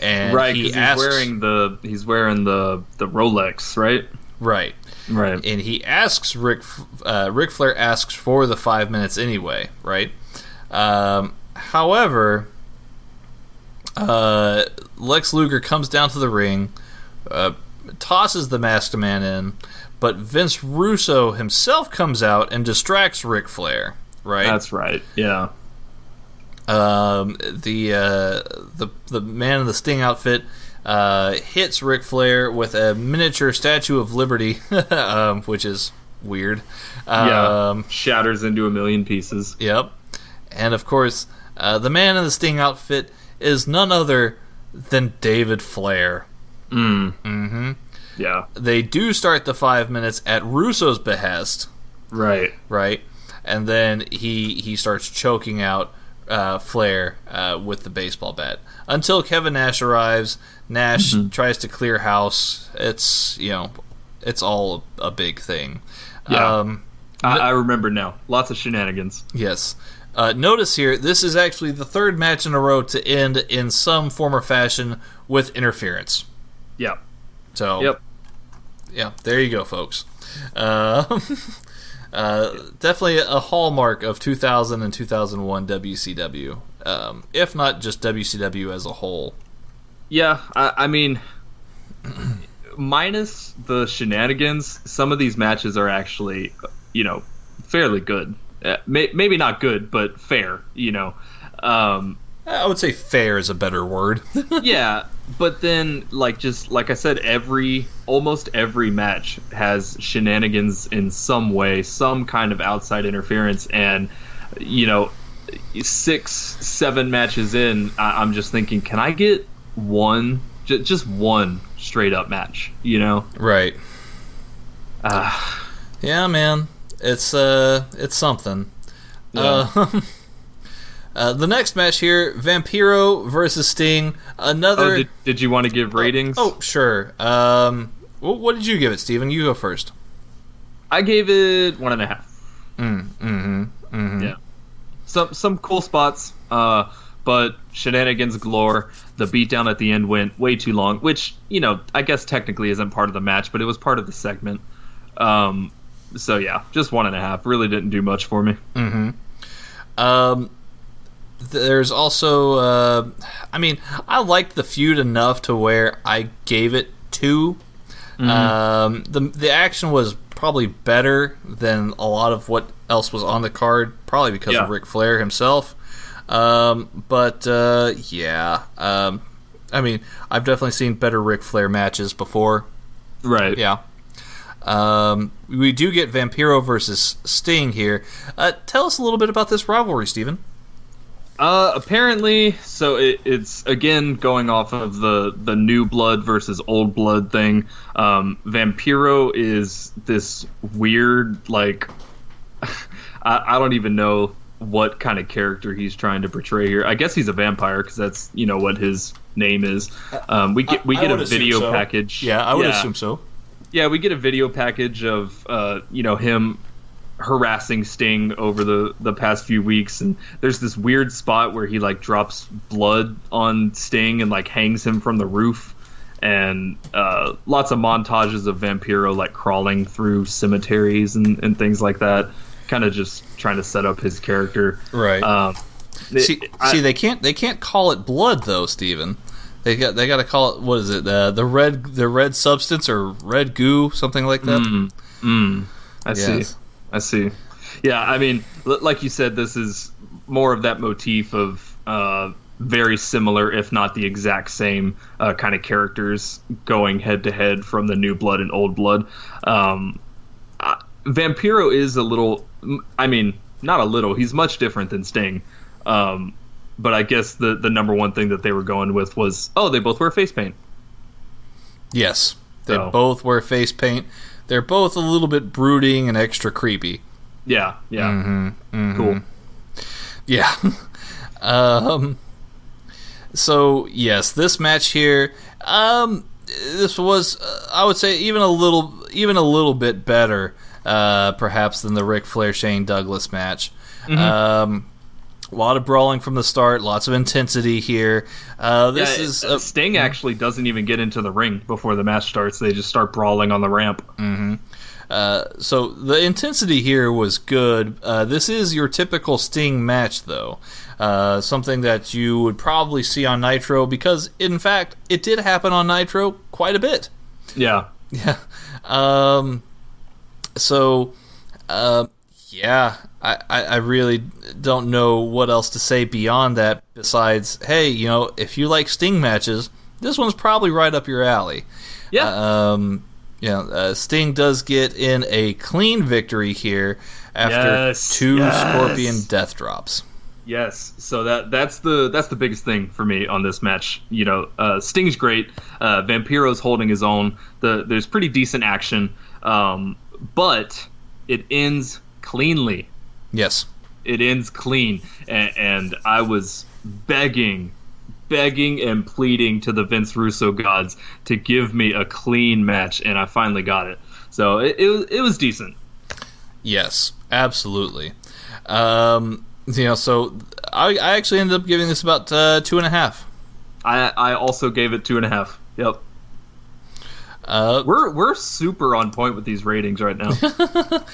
Speaker 5: and
Speaker 4: right,
Speaker 5: he
Speaker 4: because he's wearing the he's wearing the the Rolex, right?
Speaker 5: right,
Speaker 4: Right.
Speaker 5: and he asks Ric. Uh, Ric Flair asks for the five minutes anyway, right? Um, however, uh, Lex Luger comes down to the ring, uh, tosses the Masked Man in, but Vince Russo himself comes out and distracts Ric Flair. Right,
Speaker 4: That's right. Yeah.
Speaker 5: Um, the uh, the the man in the Sting outfit uh, hits Ric Flair with a miniature Statue of Liberty, [LAUGHS] um, which is weird.
Speaker 4: Yeah.
Speaker 5: Um,
Speaker 4: Shatters into a million pieces.
Speaker 5: Yep, and of course, uh, the man in the Sting outfit is none other than David Flair. Mm hmm.
Speaker 4: Yeah.
Speaker 5: They do start the five minutes at Russo's behest.
Speaker 4: Right.
Speaker 5: right? And then he he starts choking out uh, Flair uh, with the baseball bat until Kevin Nash arrives. Nash tries to clear house. It's you know, it's all a, a big thing.
Speaker 4: Yeah.
Speaker 5: Um,
Speaker 4: I, I remember now. Lots of shenanigans.
Speaker 5: yes. Uh, notice here, this is actually the third match in a row to end in some form or fashion with interference.
Speaker 4: Yeah.
Speaker 5: So,
Speaker 4: Yep.
Speaker 5: yeah, there you go, folks. Uh, [LAUGHS] uh, definitely a hallmark of 2000 and 2001 WCW, um, if not just WCW as a whole.
Speaker 4: Yeah, I, I mean, minus the shenanigans, some of these matches are actually, you know, fairly good. Uh, may, maybe not good, but fair. You know, um,
Speaker 5: I would say fair is a better word. [LAUGHS]
Speaker 4: yeah. But then, like, just like I said, every almost every match has shenanigans in some way, some kind of outside interference, and you know, six, seven matches in, I, I'm just thinking, can I get one, j- just one straight up match? You know,
Speaker 5: right.
Speaker 4: uh,
Speaker 5: Yeah, man. It's uh it's something. Uh, [LAUGHS] uh, the next match here, Vampiro versus Sting. Another
Speaker 4: oh, did, did you want to give ratings?
Speaker 5: Oh, sure. Um wh- what did you give it, Steven? You go first.
Speaker 4: I gave it one and a half.
Speaker 5: Mm-hmm.
Speaker 4: Yeah, some some cool spots, uh, but shenanigans galore. The beatdown at the end went way too long, which you know I guess technically isn't part of the match, but it was part of the segment. Um, so yeah, just one and a half. Really didn't do much for me. Mm-hmm.
Speaker 5: Um, there's also, uh, I mean, I liked the feud enough to where I gave it 2 Um, the the action was probably better than a lot of what else was on the card, probably because
Speaker 4: Yeah.
Speaker 5: of Ric Flair himself. Um, but uh, yeah, um, I mean, I've definitely seen better Ric Flair matches before.
Speaker 4: Right.
Speaker 5: Yeah. Um, we do get Vampiro versus Sting here. Uh, tell us a little bit about this rivalry, Steven.
Speaker 4: Uh, apparently, so it, it's again going off of the the new blood versus old blood thing. Um, Vampiro is this weird, like, [LAUGHS] I, I don't even know what kind of character he's trying to portray here. I guess he's a vampire because that's you know what his name is. Um, we get we get a video
Speaker 5: so.
Speaker 4: package.
Speaker 5: Yeah, I would assume so.
Speaker 4: Yeah, we get a video package of uh, you know him harassing Sting over the the past few weeks, and there's this weird spot where he like drops blood on Sting and like hangs him from the roof, and uh, lots of montages of Vampiro like crawling through cemeteries and, and things like that, kind of just trying to set up his character.
Speaker 5: Right.
Speaker 4: Um,
Speaker 5: see, I, see, they can't they can't call it blood though, Steven. They got they got to call it what is it? Uh, the red the red substance or red goo, something like that.
Speaker 4: Mm, mm, I yes. see. I see. Yeah, I mean, like you said, this is more of that motif of uh, very similar, if not the exact same, uh, kind of characters going head to head from the New Blood and Old Blood. Um, Vampiro is a little, I mean, not a little. He's much different than Sting. Um, but I guess the the number one thing that they were going with was, oh, they both wear face paint.
Speaker 5: Yes, they so. both wear face paint. They're both a little bit brooding and extra creepy.
Speaker 4: Yeah, yeah, mm-hmm, mm-hmm. cool.
Speaker 5: Yeah. [LAUGHS] um. So yes, this match here, um, this was, uh, I would say, even a little, even a little bit better, uh, perhaps than the Ric Flair Shane Douglas match. Mm-hmm. Um, a lot of brawling from the start, lots of intensity here. Uh, this yeah, is
Speaker 4: a, Sting actually doesn't even get into the ring before the match starts. They just start brawling on the ramp.
Speaker 5: Mm-hmm. Uh, so the intensity here was good. Uh, this is your typical Sting match, though. Uh, something that you would probably see on Nitro because, in fact, it did happen on Nitro quite a bit.
Speaker 4: Yeah. [LAUGHS]
Speaker 5: Yeah. Um, so, uh, yeah, I, I really don't know what else to say beyond that besides, hey, you know, if you like Sting matches, this one's probably right up your alley.
Speaker 4: Yeah.
Speaker 5: Um, yeah, uh, Sting does get in a clean victory here after yes, two yes. Scorpion death drops.
Speaker 4: Yes, so that that's the that's the biggest thing for me on this match. You know, uh, Sting's great. Uh, Vampiro's holding his own. The there's pretty decent action, um, but it ends cleanly.
Speaker 5: Yes,
Speaker 4: it ends clean, and, and I was begging, begging and pleading to the Vince Russo gods to give me a clean match, and I finally got it. So it it, was, it was decent.
Speaker 5: Yes, absolutely. Um, you know, so I, I actually ended up giving this about uh, two and a half.
Speaker 4: I I also gave it two and a half. Yep. Uh, we're we're super on point with these ratings right now.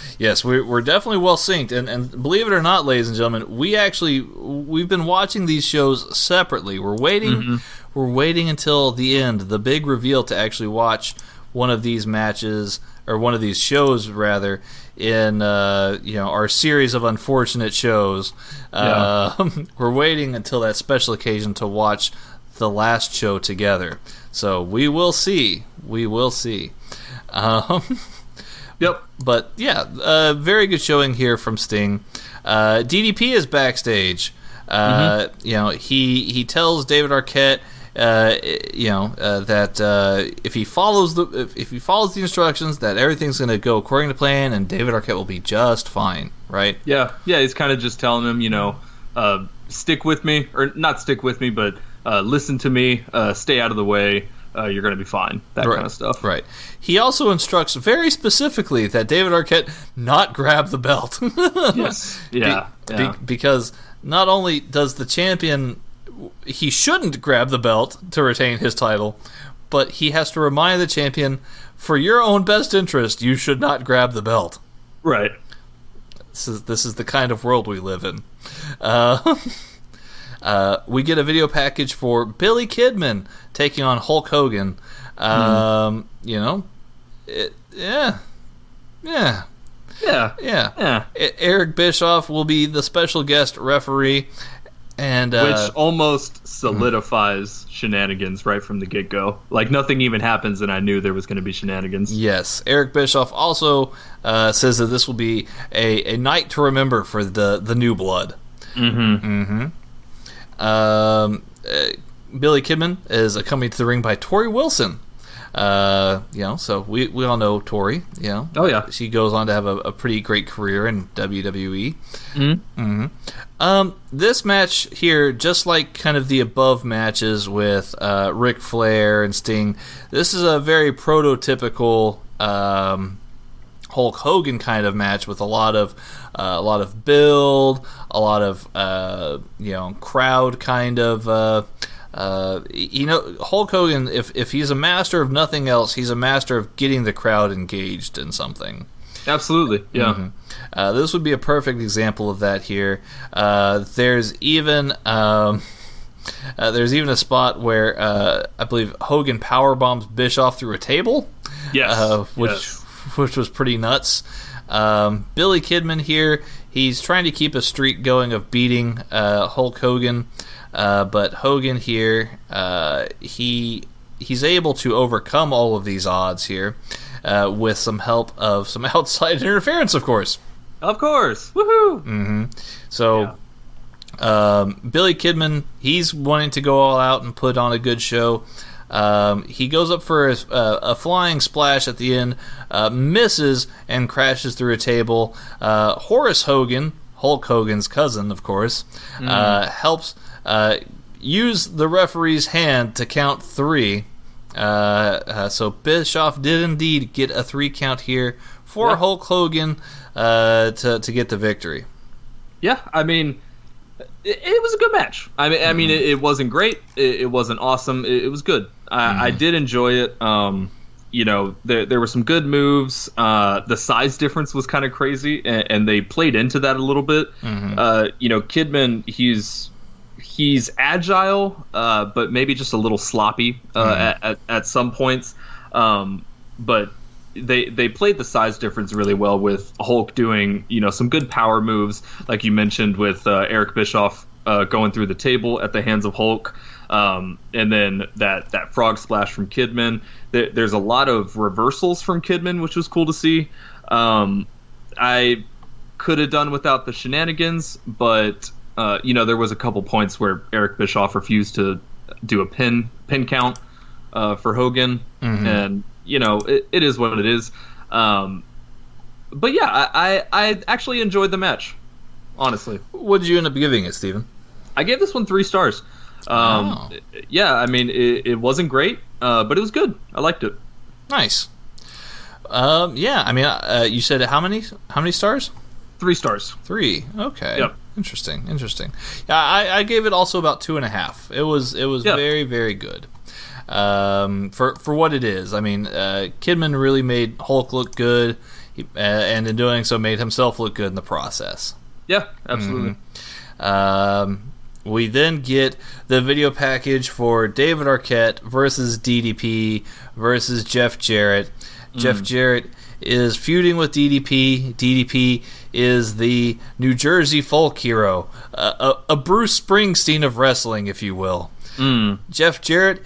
Speaker 4: [LAUGHS]
Speaker 5: yes, we're, we're definitely well synced, and, and believe it or not, ladies and gentlemen, we actually we've been watching these shows separately. We're waiting, mm-hmm. we're waiting until the end, the big reveal, to actually watch one of these matches or one of these shows rather in uh, you know our series of unfortunate shows. Yeah. Uh, [LAUGHS] we're waiting until that special occasion to watch the last show together. So we will see. We will see. Um, [LAUGHS]
Speaker 4: yep.
Speaker 5: But yeah, uh, very good showing here from Sting. Uh, DDP is backstage. Uh, mm-hmm. You know, he he tells David Arquette. Uh, you know uh, that uh, if he follows the if, if, he follows the instructions, that everything's going to go according to plan, and David Arquette will be just fine, right?
Speaker 4: Yeah, yeah. He's kind of just telling him, you know, uh, stick with me, or not stick with me, but uh, listen to me, uh, stay out of the way. You're going to be fine. That
Speaker 5: right.
Speaker 4: kind of stuff.
Speaker 5: Right. He also instructs very specifically that David Arquette not grab the belt. [LAUGHS]
Speaker 4: yes. Yeah.
Speaker 5: Be,
Speaker 4: yeah.
Speaker 5: Be, because not only does the champion he shouldn't grab the belt to retain his title, but he has to remind the champion, for your own best interest, you should not grab the belt.
Speaker 4: Right.
Speaker 5: This is this is the kind of world we live in. Uh, [LAUGHS] uh, we get a video package for Billy Kidman taking on Hulk Hogan. Um, mm. You know, it, yeah, yeah.
Speaker 4: Yeah.
Speaker 5: Yeah. Yeah. Eric Bischoff will be the special guest referee and
Speaker 4: uh, which almost solidifies mm-hmm. shenanigans right from the get go. Like nothing even happens, and I knew there was going to be shenanigans.
Speaker 5: Yes, Eric Bischoff also uh, says that this will be a, a night to remember for the the new blood.
Speaker 4: Mm-hmm.
Speaker 5: Mm-hmm. Um, uh, Billy Kidman is accompanied to the ring by Torrie Wilson. Uh, you know, so we, we all know Torrie. You know,
Speaker 4: oh yeah,
Speaker 5: she goes on to have a, a pretty great career in WWE.
Speaker 4: Mm-hmm.
Speaker 5: Mm-hmm. Um, this match here, just like kind of the above matches with uh, Ric Flair and Sting, this is a very prototypical um, Hulk Hogan kind of match with a lot of uh, a lot of build, a lot of uh, you know crowd kind of. Uh, uh, you know, Hulk Hogan, if if he's a master of nothing else, he's a master of getting the crowd engaged in something.
Speaker 4: Absolutely, yeah. Mm-hmm.
Speaker 5: Uh, this would be a perfect example of that here. Uh, there's even. Um, uh, there's even a spot where uh, I believe Hogan power bombs Bischoff through a table.
Speaker 4: Yes,
Speaker 5: uh, which
Speaker 4: yes. [LAUGHS]
Speaker 5: which was pretty nuts. Um, Billy Kidman here, he's trying to keep a streak going of beating uh, Hulk Hogan, uh, but Hogan here, uh, he he's able to overcome all of these odds here with some help of some [LAUGHS] outside interference, of course.
Speaker 4: Of course, woohoo!
Speaker 5: Mm-hmm. So. Yeah um, Billy Kidman, he's wanting to go all out and put on a good show. Um, he goes up for a, a, flying splash at the end, uh, misses, and crashes through a table. Uh, Horace Hogan, Hulk Hogan's cousin, of course, mm. uh, helps uh, use the referee's hand to count three. Uh, uh, so Bischoff did indeed get a three count here for yep. Hulk Hogan to to get the victory.
Speaker 4: Yeah, I mean it, it, was a good match. I mean, mm-hmm. I mean, it, it, wasn't great. It, it wasn't awesome. It, was good. I, mm-hmm. I, did enjoy it. Um, you know, there, there were some good moves. Uh, the size difference was kind of crazy, and, and, they played into that a little bit. Mm-hmm. Uh, you know, Kidman, he's he's agile, uh, but maybe just a little sloppy uh, mm-hmm. at, at, at some points. Um, but they they played the size difference really well with Hulk doing you know some good power moves like you mentioned with uh, Eric Bischoff uh, going through the table at the hands of Hulk, um, and then that that frog splash from Kidman. There, there's a lot of reversals from Kidman, which was cool to see. Um, I could have done without the shenanigans, but uh, you know there was a couple points where Eric Bischoff refused to do a pin pin count uh, for Hogan, mm-hmm. and you know, it, it is what it is. Um, but yeah, I, I, I actually enjoyed the match. Honestly,
Speaker 5: what did you end up giving it, Steven?
Speaker 4: I gave this one three stars. Um, oh. Yeah, I mean, it, it wasn't great, uh, but it was good. I liked it.
Speaker 5: Nice. Um, yeah, I mean, uh, you said how many? How many stars?
Speaker 4: Three stars.
Speaker 5: Three. Okay. Yep. Interesting. Interesting. Yeah, I, I gave it also about two and a half. It was it was yep. very very good um, for for what it is. I mean, uh, Kidman really made Hulk look good, he, uh, and in doing so, made himself look good in the process.
Speaker 4: Yeah, absolutely.
Speaker 5: Mm-hmm. Um, we then get the video package for David Arquette versus DDP versus Jeff Jarrett. Mm. Jeff Jarrett is feuding with DDP. DDP is the New Jersey folk hero, a, a Bruce Springsteen of wrestling, if you will.
Speaker 4: Mm.
Speaker 5: Jeff Jarrett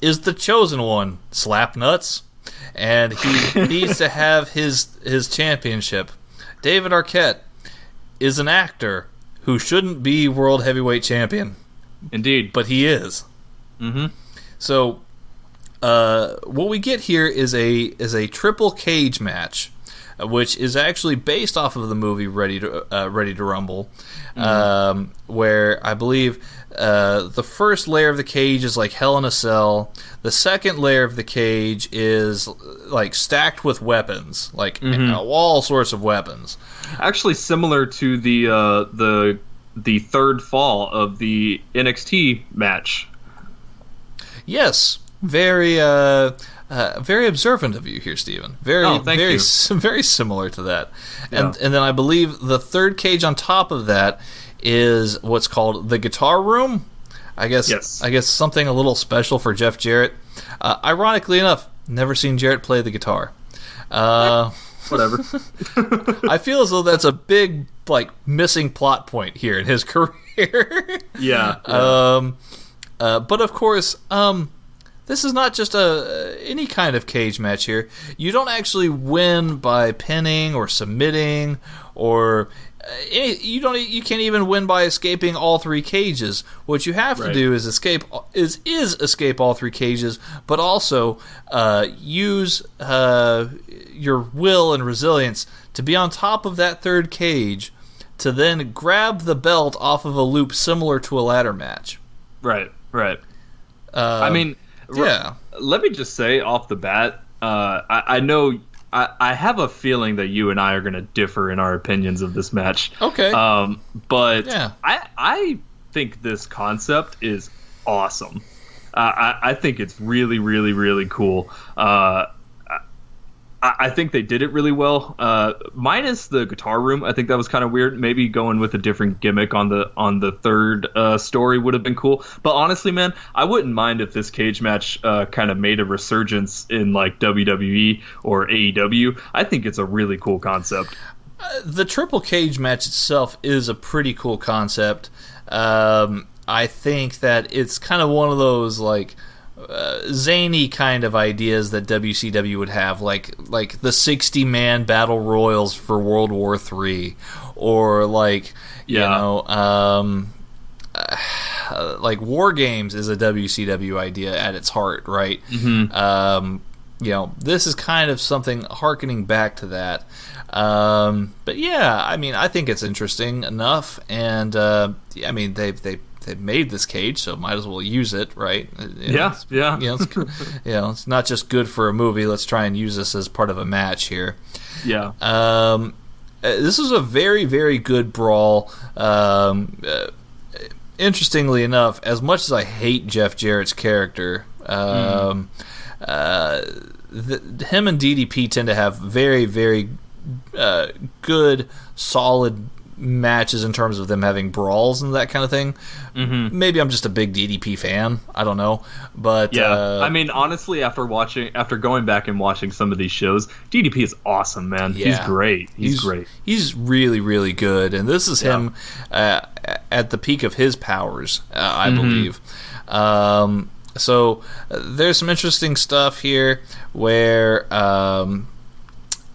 Speaker 5: is the chosen one, slap nuts, and he [LAUGHS] needs to have his his championship. David Arquette is an actor who shouldn't be world heavyweight champion.
Speaker 4: Indeed,
Speaker 5: but he is.
Speaker 4: Mm-hmm.
Speaker 5: So, uh, what we get here is a is a triple cage match, uh, which is actually based off of the movie Ready to uh, Ready to Rumble, mm-hmm. um, where I believe uh, the first layer of the cage is like Hell in a Cell. The second layer of the cage is like stacked with weapons, like mm-hmm. all sorts of weapons.
Speaker 4: Actually, similar to the uh, the the third fall of the NXT match.
Speaker 5: Yes, very uh, uh, very observant of you here, Stephen. Very,
Speaker 4: oh,
Speaker 5: very, [LAUGHS] very similar to that. Yeah. And and then I believe the third cage on top of that is what's called the guitar room. I guess
Speaker 4: yes.
Speaker 5: I guess something a little special for Jeff Jarrett. Uh, ironically enough, never seen Jarrett play the guitar. Uh, [LAUGHS]
Speaker 4: Whatever. [LAUGHS]
Speaker 5: I feel as though that's a big like missing plot point here in his [LAUGHS] career.
Speaker 4: yeah.
Speaker 5: yeah. Um, uh, but of course, um, this is not just a any kind of cage match here. You don't actually win by pinning or submitting or you don't you can't even win by escaping all three cages. What you have to right. do is escape is is escape all three cages, but also uh, use uh, your will and resilience to be on top of that third cage to then grab the belt off of a loop similar to a ladder match.
Speaker 4: Right, right.
Speaker 5: Uh,
Speaker 4: I mean,
Speaker 5: yeah.
Speaker 4: Let me just say off the bat, uh, I, I know I, I have a feeling that you and I are going to differ in our opinions of this match.
Speaker 5: Okay.
Speaker 4: Um, but
Speaker 5: yeah.
Speaker 4: I I think this concept is awesome. Uh, I I think it's really really really cool. Uh, I, think they did it really well. Uh, minus the guitar room, I think that was kind of weird. Maybe going with a different gimmick on the on the third uh, story would have been cool. But honestly, man, I wouldn't mind if this cage match uh, kind of made a resurgence in like WWE or AEW. I think it's a really cool concept.
Speaker 5: Uh, the triple cage match itself is a pretty cool concept. Um, I think that it's kind of one of those like uh, zany kind of ideas that WCW would have, like like the sixty man battle royals for World War Three, or like yeah. you know, um, uh, like War Games is a WCW idea at its heart, right?
Speaker 4: Mm-hmm.
Speaker 5: Um, you know, this is kind of something harkening back to that. Um, but yeah, I mean, I think it's interesting enough, and uh, I mean, they they they made this cage, so might as well use it, right?
Speaker 4: yeah, yeah.
Speaker 5: You know, it's, [LAUGHS] you know, it's not just good for a movie. Let's try and use this as part of a match here.
Speaker 4: Yeah.
Speaker 5: Um, uh, this is a very, very good brawl. Um, uh, interestingly enough, as much as I hate Jeff Jarrett's character, um, mm. uh, the, him and DDP tend to have very, very uh, good, solid matches in terms of them having brawls and that kind of thing.
Speaker 4: Mm-hmm.
Speaker 5: Maybe I'm just a big DDP fan. I don't know, but
Speaker 4: yeah.
Speaker 5: Uh,
Speaker 4: I mean, honestly, after watching, after going back and watching some of these shows, DDP is awesome, man. Yeah. He's great. He's, he's, great.
Speaker 5: He's really, really good, and this is yeah. him uh, at the peak of his powers, uh, I mm-hmm. believe. Um, so uh, there's some interesting stuff here where. Um,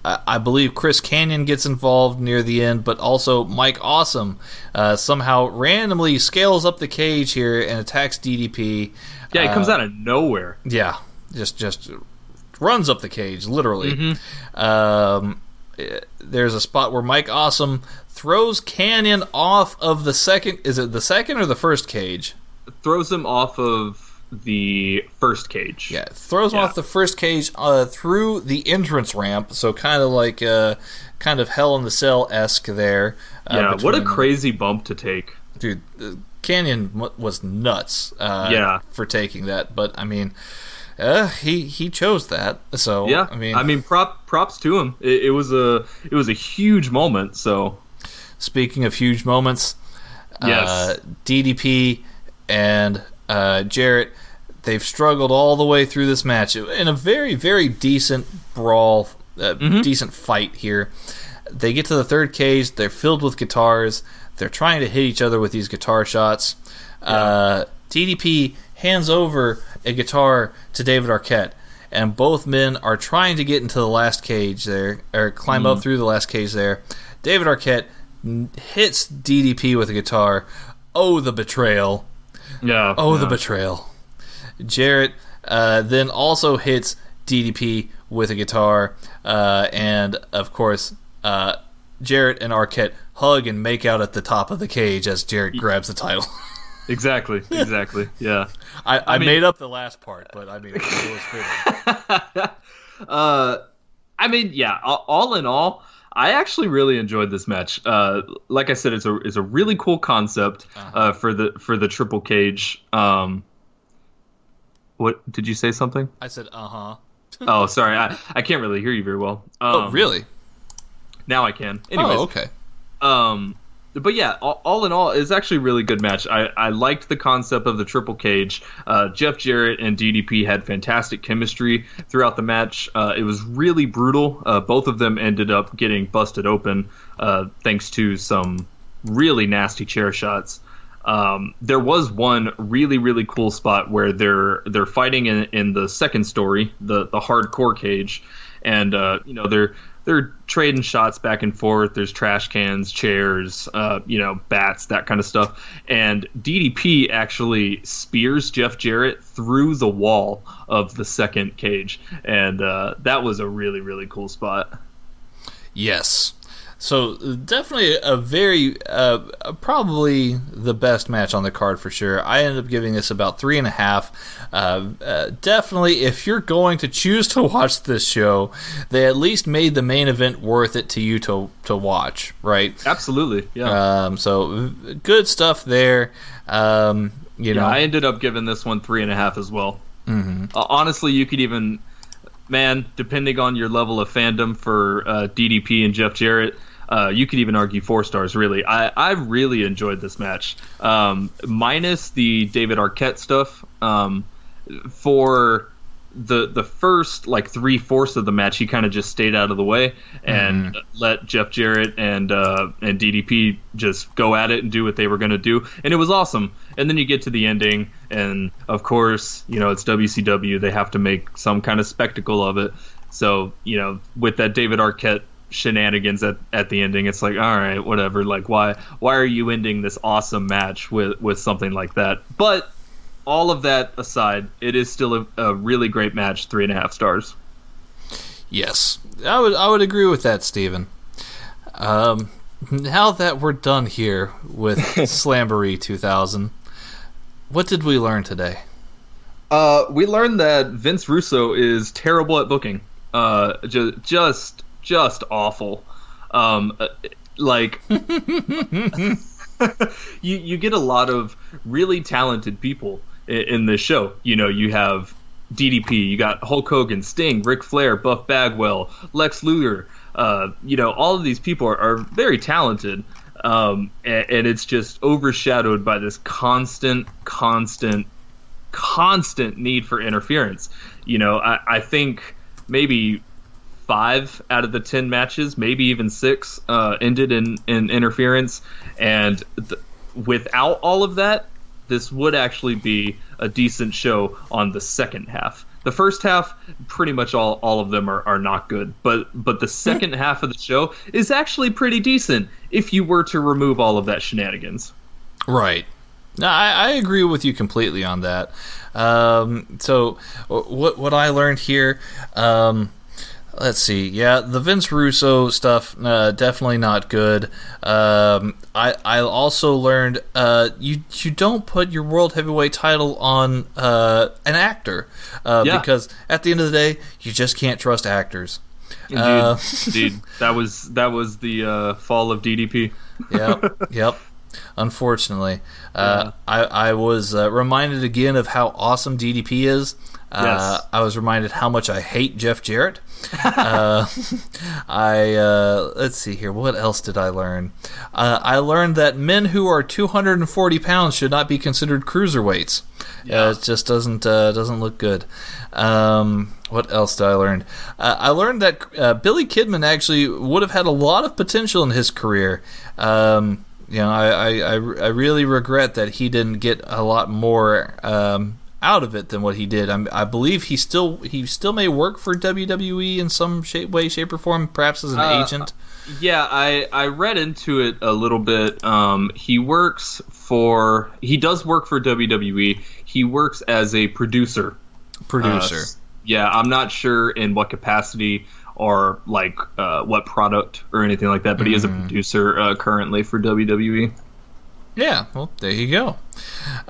Speaker 5: I believe Chris Kanyon gets involved near the end, but also Mike Awesome uh, somehow randomly scales up the cage here and attacks DDP.
Speaker 4: Yeah, he uh, comes out of nowhere.
Speaker 5: Yeah, just just runs up the cage, literally.
Speaker 4: Mm-hmm.
Speaker 5: Um, there's a spot where Mike Awesome throws Kanyon off of the second. Is it the second or the first cage?
Speaker 4: Throws him off of the first cage.
Speaker 5: Yeah, throws him off the first cage uh, through the entrance ramp. So kind of like uh, kind of Hell in the Cell esque there.
Speaker 4: Uh, yeah, what a crazy bump to take,
Speaker 5: dude. Kanyon was nuts. Uh,
Speaker 4: yeah,
Speaker 5: for taking that, but I mean. Uh, he he chose that, so
Speaker 4: yeah.
Speaker 5: I mean,
Speaker 4: I mean, prop props to him. It, it was a it was a huge moment. So,
Speaker 5: speaking of huge moments,
Speaker 4: yes,
Speaker 5: uh, DDP and uh, Jarrett, they've struggled all the way through this match in a very, very decent brawl, uh, mm-hmm. decent fight here. They get to the third cage. They're filled with guitars. They're trying to hit each other with these guitar shots. Yeah. Uh, DDP hands over a guitar to David Arquette, and both men are trying to get into the last cage there, or climb mm. up through the last cage there. David Arquette hits DDP with a guitar. Oh, the betrayal!
Speaker 4: Yeah.
Speaker 5: Oh,
Speaker 4: yeah.
Speaker 5: the betrayal. Jarrett uh, then also hits DDP with a guitar, uh, and of course, uh, Jarrett and Arquette hug and make out at the top of the cage as Jarrett grabs the title. [LAUGHS]
Speaker 4: exactly. Exactly. Yeah.
Speaker 5: I, I, I mean, made up the last part, but I mean, it was
Speaker 4: fitting. [LAUGHS] uh, I mean, yeah. All in all, I actually really enjoyed this match. Uh, like I said, it's a it's a really cool concept uh-huh. uh, for the for the triple cage. Um, what did you say? Something?
Speaker 5: I said, uh huh. [LAUGHS]
Speaker 4: oh, sorry, I, I can't really hear you very well.
Speaker 5: Oh, um, oh, really?
Speaker 4: Now I can. Anyways,
Speaker 5: oh, okay.
Speaker 4: Um, but yeah, all, all, in all, it's actually a really good match. I, I liked the concept of the triple cage. Uh, Jeff Jarrett and DDP had fantastic chemistry throughout the match. Uh, it was really brutal. Uh, both of them ended up getting busted open uh, thanks to some really nasty chair shots. Um, there was one really really cool spot where they're they're fighting in, in the second story, the the hardcore cage, and uh, you know they're they're trading shots back and forth. There's trash cans, chairs, uh, you know, bats, that kind of stuff. And DDP actually spears Jeff Jarrett through the wall of the second cage, and uh, that was a really really cool spot.
Speaker 5: Yes, so definitely a very uh, probably the best match on the card for sure. I ended up giving this about three and a half. Uh, uh, definitely, if you're going to choose to [LAUGHS] watch this show, they at least made the main event worth it to you to to watch, right?
Speaker 4: Absolutely, yeah.
Speaker 5: Um, so good stuff there. Um, you
Speaker 4: yeah,
Speaker 5: know,
Speaker 4: I ended up giving this one three and a half as well.
Speaker 5: Mm-hmm.
Speaker 4: honestly, you could even man, depending on your level of fandom for uh, DDP and Jeff Jarrett, uh, you could even argue four stars. Really, I I really enjoyed this match, um, minus the David Arquette stuff. Um, for the the first like three fourths of the match, he kind of just stayed out of the way and mm. let Jeff Jarrett and uh, and DDP just go at it and do what they were going to do, and it was awesome. And then you get to the ending, and of course, you know it's WCW; they have to make some kind of spectacle of it. So you know, with that David Arquette shenanigans at, at the ending, it's like, all right, whatever. Like, why why are you ending this awesome match with with something like that? But all of that aside, it is still a, a really great match. Three and a half stars.
Speaker 5: Yes, I would I would agree with that, Stephen. Um, now that we're done here with [LAUGHS] Slamboree 2000, what did we learn today?
Speaker 4: Uh, we learned that Vince Russo is terrible at booking. Uh, just just just awful. Um, uh, like [LAUGHS] you you get a lot of really talented people in this show. You know, you have DDP, you got Hulk Hogan, Sting, Ric Flair, Buff Bagwell, Lex Luger. Uh, you know, all of these people are, are very talented, um, and, and, it's just overshadowed by this constant, constant, constant need for interference. You know, I, I think maybe five out of the ten matches, maybe even six, uh, ended in, in interference, and th- without all of that, this would actually be a decent show on the second half. The first half, pretty much all, all of them are, are not good, but but the second half of the show is actually pretty decent if you were to remove all of that shenanigans.
Speaker 5: Right. No, I, I agree with you completely on that. Um, so what what I learned here, um, let's see. Yeah, the Vince Russo stuff uh, definitely not good. Um, I I also learned uh, you you don't put your world heavyweight title on uh, an actor uh, yeah. because at the end of the day you just can't trust actors.
Speaker 4: Indeed, uh, indeed. [LAUGHS] that was that was the uh, fall of DDP.
Speaker 5: yep, [LAUGHS] yep. Unfortunately, yeah. I I was reminded again of how awesome DDP is. Yes. I was reminded how much I hate Jeff Jarrett uh, [LAUGHS] I uh, let's see here. What else did I learn? Uh, I learned that men who are 240 pounds should not be considered cruiserweights. Yeah. it just doesn't uh, doesn't look good. Um, what else did I learn? Uh, I learned that uh, Billy Kidman actually would have had a lot of potential in his career. Um, you know, I, I, I really regret that he didn't get a lot more um, out of it than what he did. I'm, i believe he still he still may work for WWE in some shape, way, shape, or form, perhaps as an uh, agent.
Speaker 4: Yeah, I I read into it a little bit. Um, he works for he does work for WWE. He works as a producer.
Speaker 5: Producer. Uh,
Speaker 4: yeah, I'm not sure in what capacity or like uh, what product or anything like that, but mm. he is a mm-hmm. producer uh, currently for WWE.
Speaker 5: Yeah, well, there you go.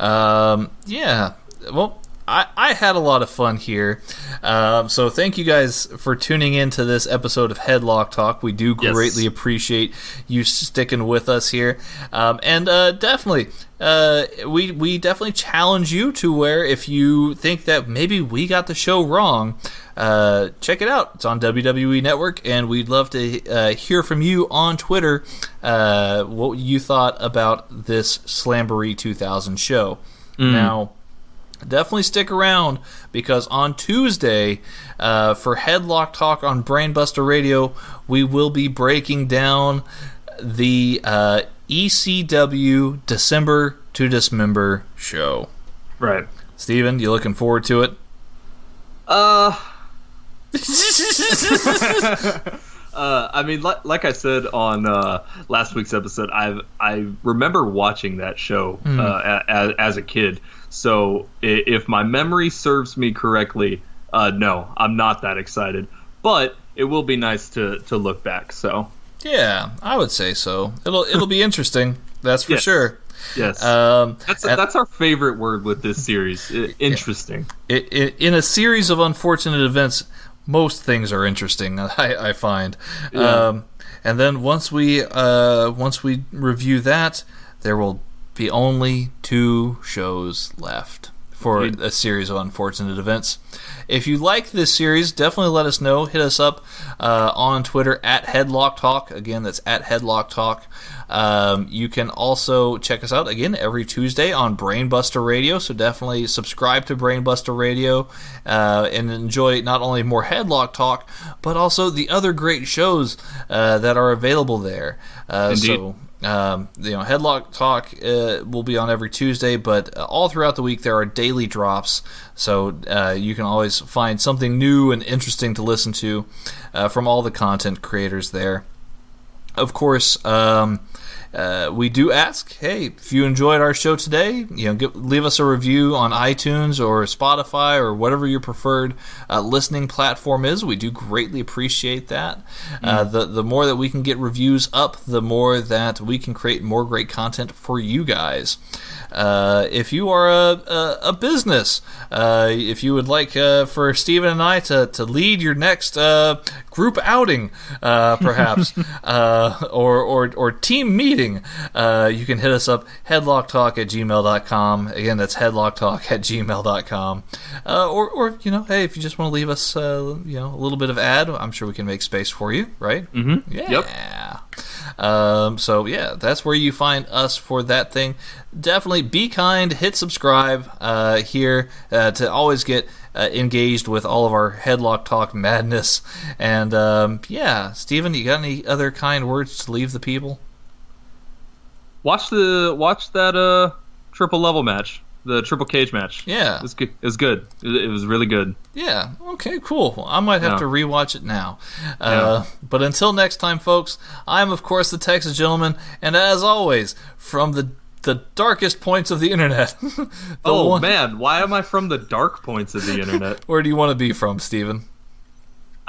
Speaker 5: Um, yeah, well, I, I had a lot of fun here. Um, so thank you guys for tuning in to this episode of Headlock Talk. We do greatly appreciate you sticking with us here, um, and uh, definitely. Uh, we we definitely challenge you to where if you think that maybe we got the show wrong, uh, check it out. It's on WWE Network, and we'd love to uh, hear from you on Twitter uh, what you thought about this Slamboree 2000 show. Mm. Now definitely stick around because on Tuesday, uh, for Headlock Talk on Brainbuster Radio, we will be breaking down the uh, ECW December to Dismember show.
Speaker 4: Right.
Speaker 5: Steven, you looking forward to it?
Speaker 4: Uh. [LAUGHS] [LAUGHS] Uh, I mean, like, like, I said on uh, last week's episode, I I remember watching that show mm. uh, as, as, a kid. So if my memory serves me correctly, uh, no, I'm not that excited. But it will be nice to to look back. So
Speaker 5: yeah, I would say so. It'll it'll be [LAUGHS] interesting. That's for yes. sure.
Speaker 4: Yes, um, that's that's our favorite word with this series. [LAUGHS] Interesting.
Speaker 5: It, it, in a series of unfortunate events, most things are interesting. [LAUGHS] I, I find. Yeah. Um, and then once we uh, once we review that, there will be only two shows left for a series of unfortunate events. If you like this series, definitely let us know. Hit us up uh, on Twitter at Headlock Talk. Again, that's at Headlock Talk. Um, you can also check us out again every Tuesday on Brainbuster Radio. So definitely subscribe to Brainbuster Radio uh, and enjoy not only more Headlock Talk, but also the other great shows uh, that are available there. Uh, so um, you know, Headlock Talk uh, will be on every Tuesday, but uh, all throughout the week there are daily drops, so uh, you can always find something new and interesting to listen to uh, from all the content creators there. Of course, um, uh, we do ask, hey, if you enjoyed our show today, you know, give, leave us a review on iTunes or Spotify or whatever your preferred uh, listening platform is. We do greatly appreciate that. Mm. Uh, the the more that we can get reviews up, the more that we can create more great content for you guys. Uh, if you are a, a, a business, uh, if you would like uh, for Stephen and I to, to lead your next uh, group outing, uh, perhaps, [LAUGHS] or, or, or team meeting, you can hit us up headlocktalk at gmail.com. Again, that's headlocktalk at gmail.com. or, or, you know, hey, if you just want to leave us, you know, a little bit of ad, I'm sure we can make space for you, right?
Speaker 6: Mm-hmm.
Speaker 5: Yeah.
Speaker 6: Yep.
Speaker 5: Um, so yeah, that's where you find us for that thing. Definitely be kind, hit subscribe uh, here uh, to always get uh, engaged with all of our headlock talk madness. And um, yeah, Steven, you got any other kind words to leave the people?
Speaker 6: Watch the watch that uh triple level match the triple cage match.
Speaker 5: Yeah,
Speaker 6: it was good. It was good. It was really good.
Speaker 5: Yeah. Okay. Cool. Well, I might have yeah. to rewatch it now. Uh, yeah. But until next time, folks. I'm of course the Texas gentleman, and as always, from the the darkest points of the internet. [LAUGHS]
Speaker 6: the oh one... man, why am I from the dark points of the internet? [LAUGHS]
Speaker 5: Where do you want to be from, Steven?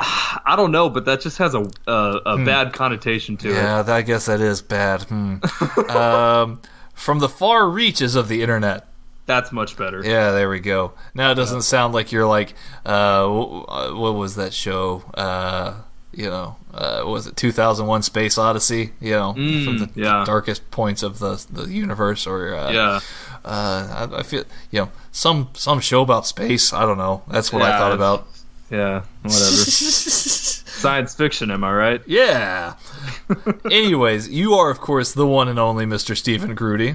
Speaker 6: I don't know, but that just has a a, a hmm. bad connotation to
Speaker 5: yeah,
Speaker 6: it.
Speaker 5: Yeah, I guess that is bad. Hmm. [LAUGHS] um, from the far reaches of the internet.
Speaker 6: That's much better.
Speaker 5: Yeah, there we go. Now it doesn't yeah. sound like you're like, uh, what was that show? Uh, you know, uh, was it 2001: Space Odyssey? You know,
Speaker 6: mm,
Speaker 5: from the
Speaker 6: yeah.
Speaker 5: darkest points of the the universe, or uh,
Speaker 6: yeah.
Speaker 5: Uh, I, I, feel you know some some show about space. I don't know. That's what yeah, I thought about.
Speaker 6: Yeah, whatever. [LAUGHS] Science fiction, am I right?
Speaker 5: Yeah. [LAUGHS] Anyways, you are of course the one and only Mr. Stephen Grudy.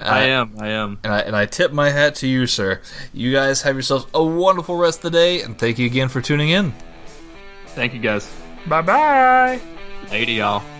Speaker 6: Uh, I am. I am.
Speaker 5: And I, and I tip my hat to you, sir. You guys have yourselves a wonderful rest of the day, and thank you again for tuning in.
Speaker 6: Thank you, guys.
Speaker 5: Bye bye.
Speaker 6: Later, y'all.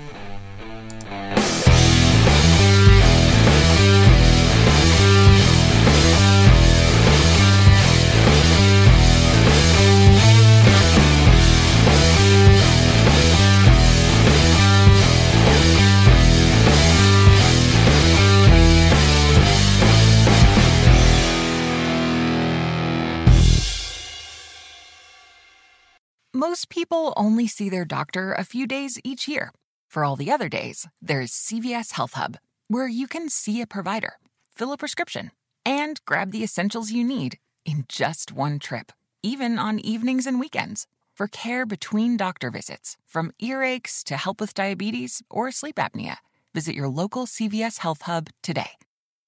Speaker 7: Most people only see their doctor a few days each year. For all the other days, there's CVS Health Hub, where you can see a provider, fill a prescription, and grab the essentials you need in just one trip, even on evenings and weekends. For care between doctor visits, from earaches to help with diabetes or sleep apnea, visit your local CVS Health Hub today.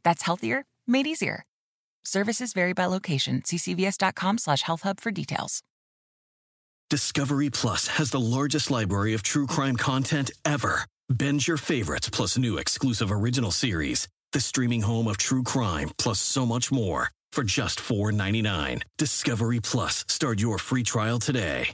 Speaker 7: That's healthier, made easier. Services vary by location. See cvs.com slash health hub for details.
Speaker 8: Discovery Plus has the largest library of true crime content ever. Binge your favorites plus new exclusive original series. The streaming home of true crime plus so much more for just $4.99. Discovery Plus, start your free trial today.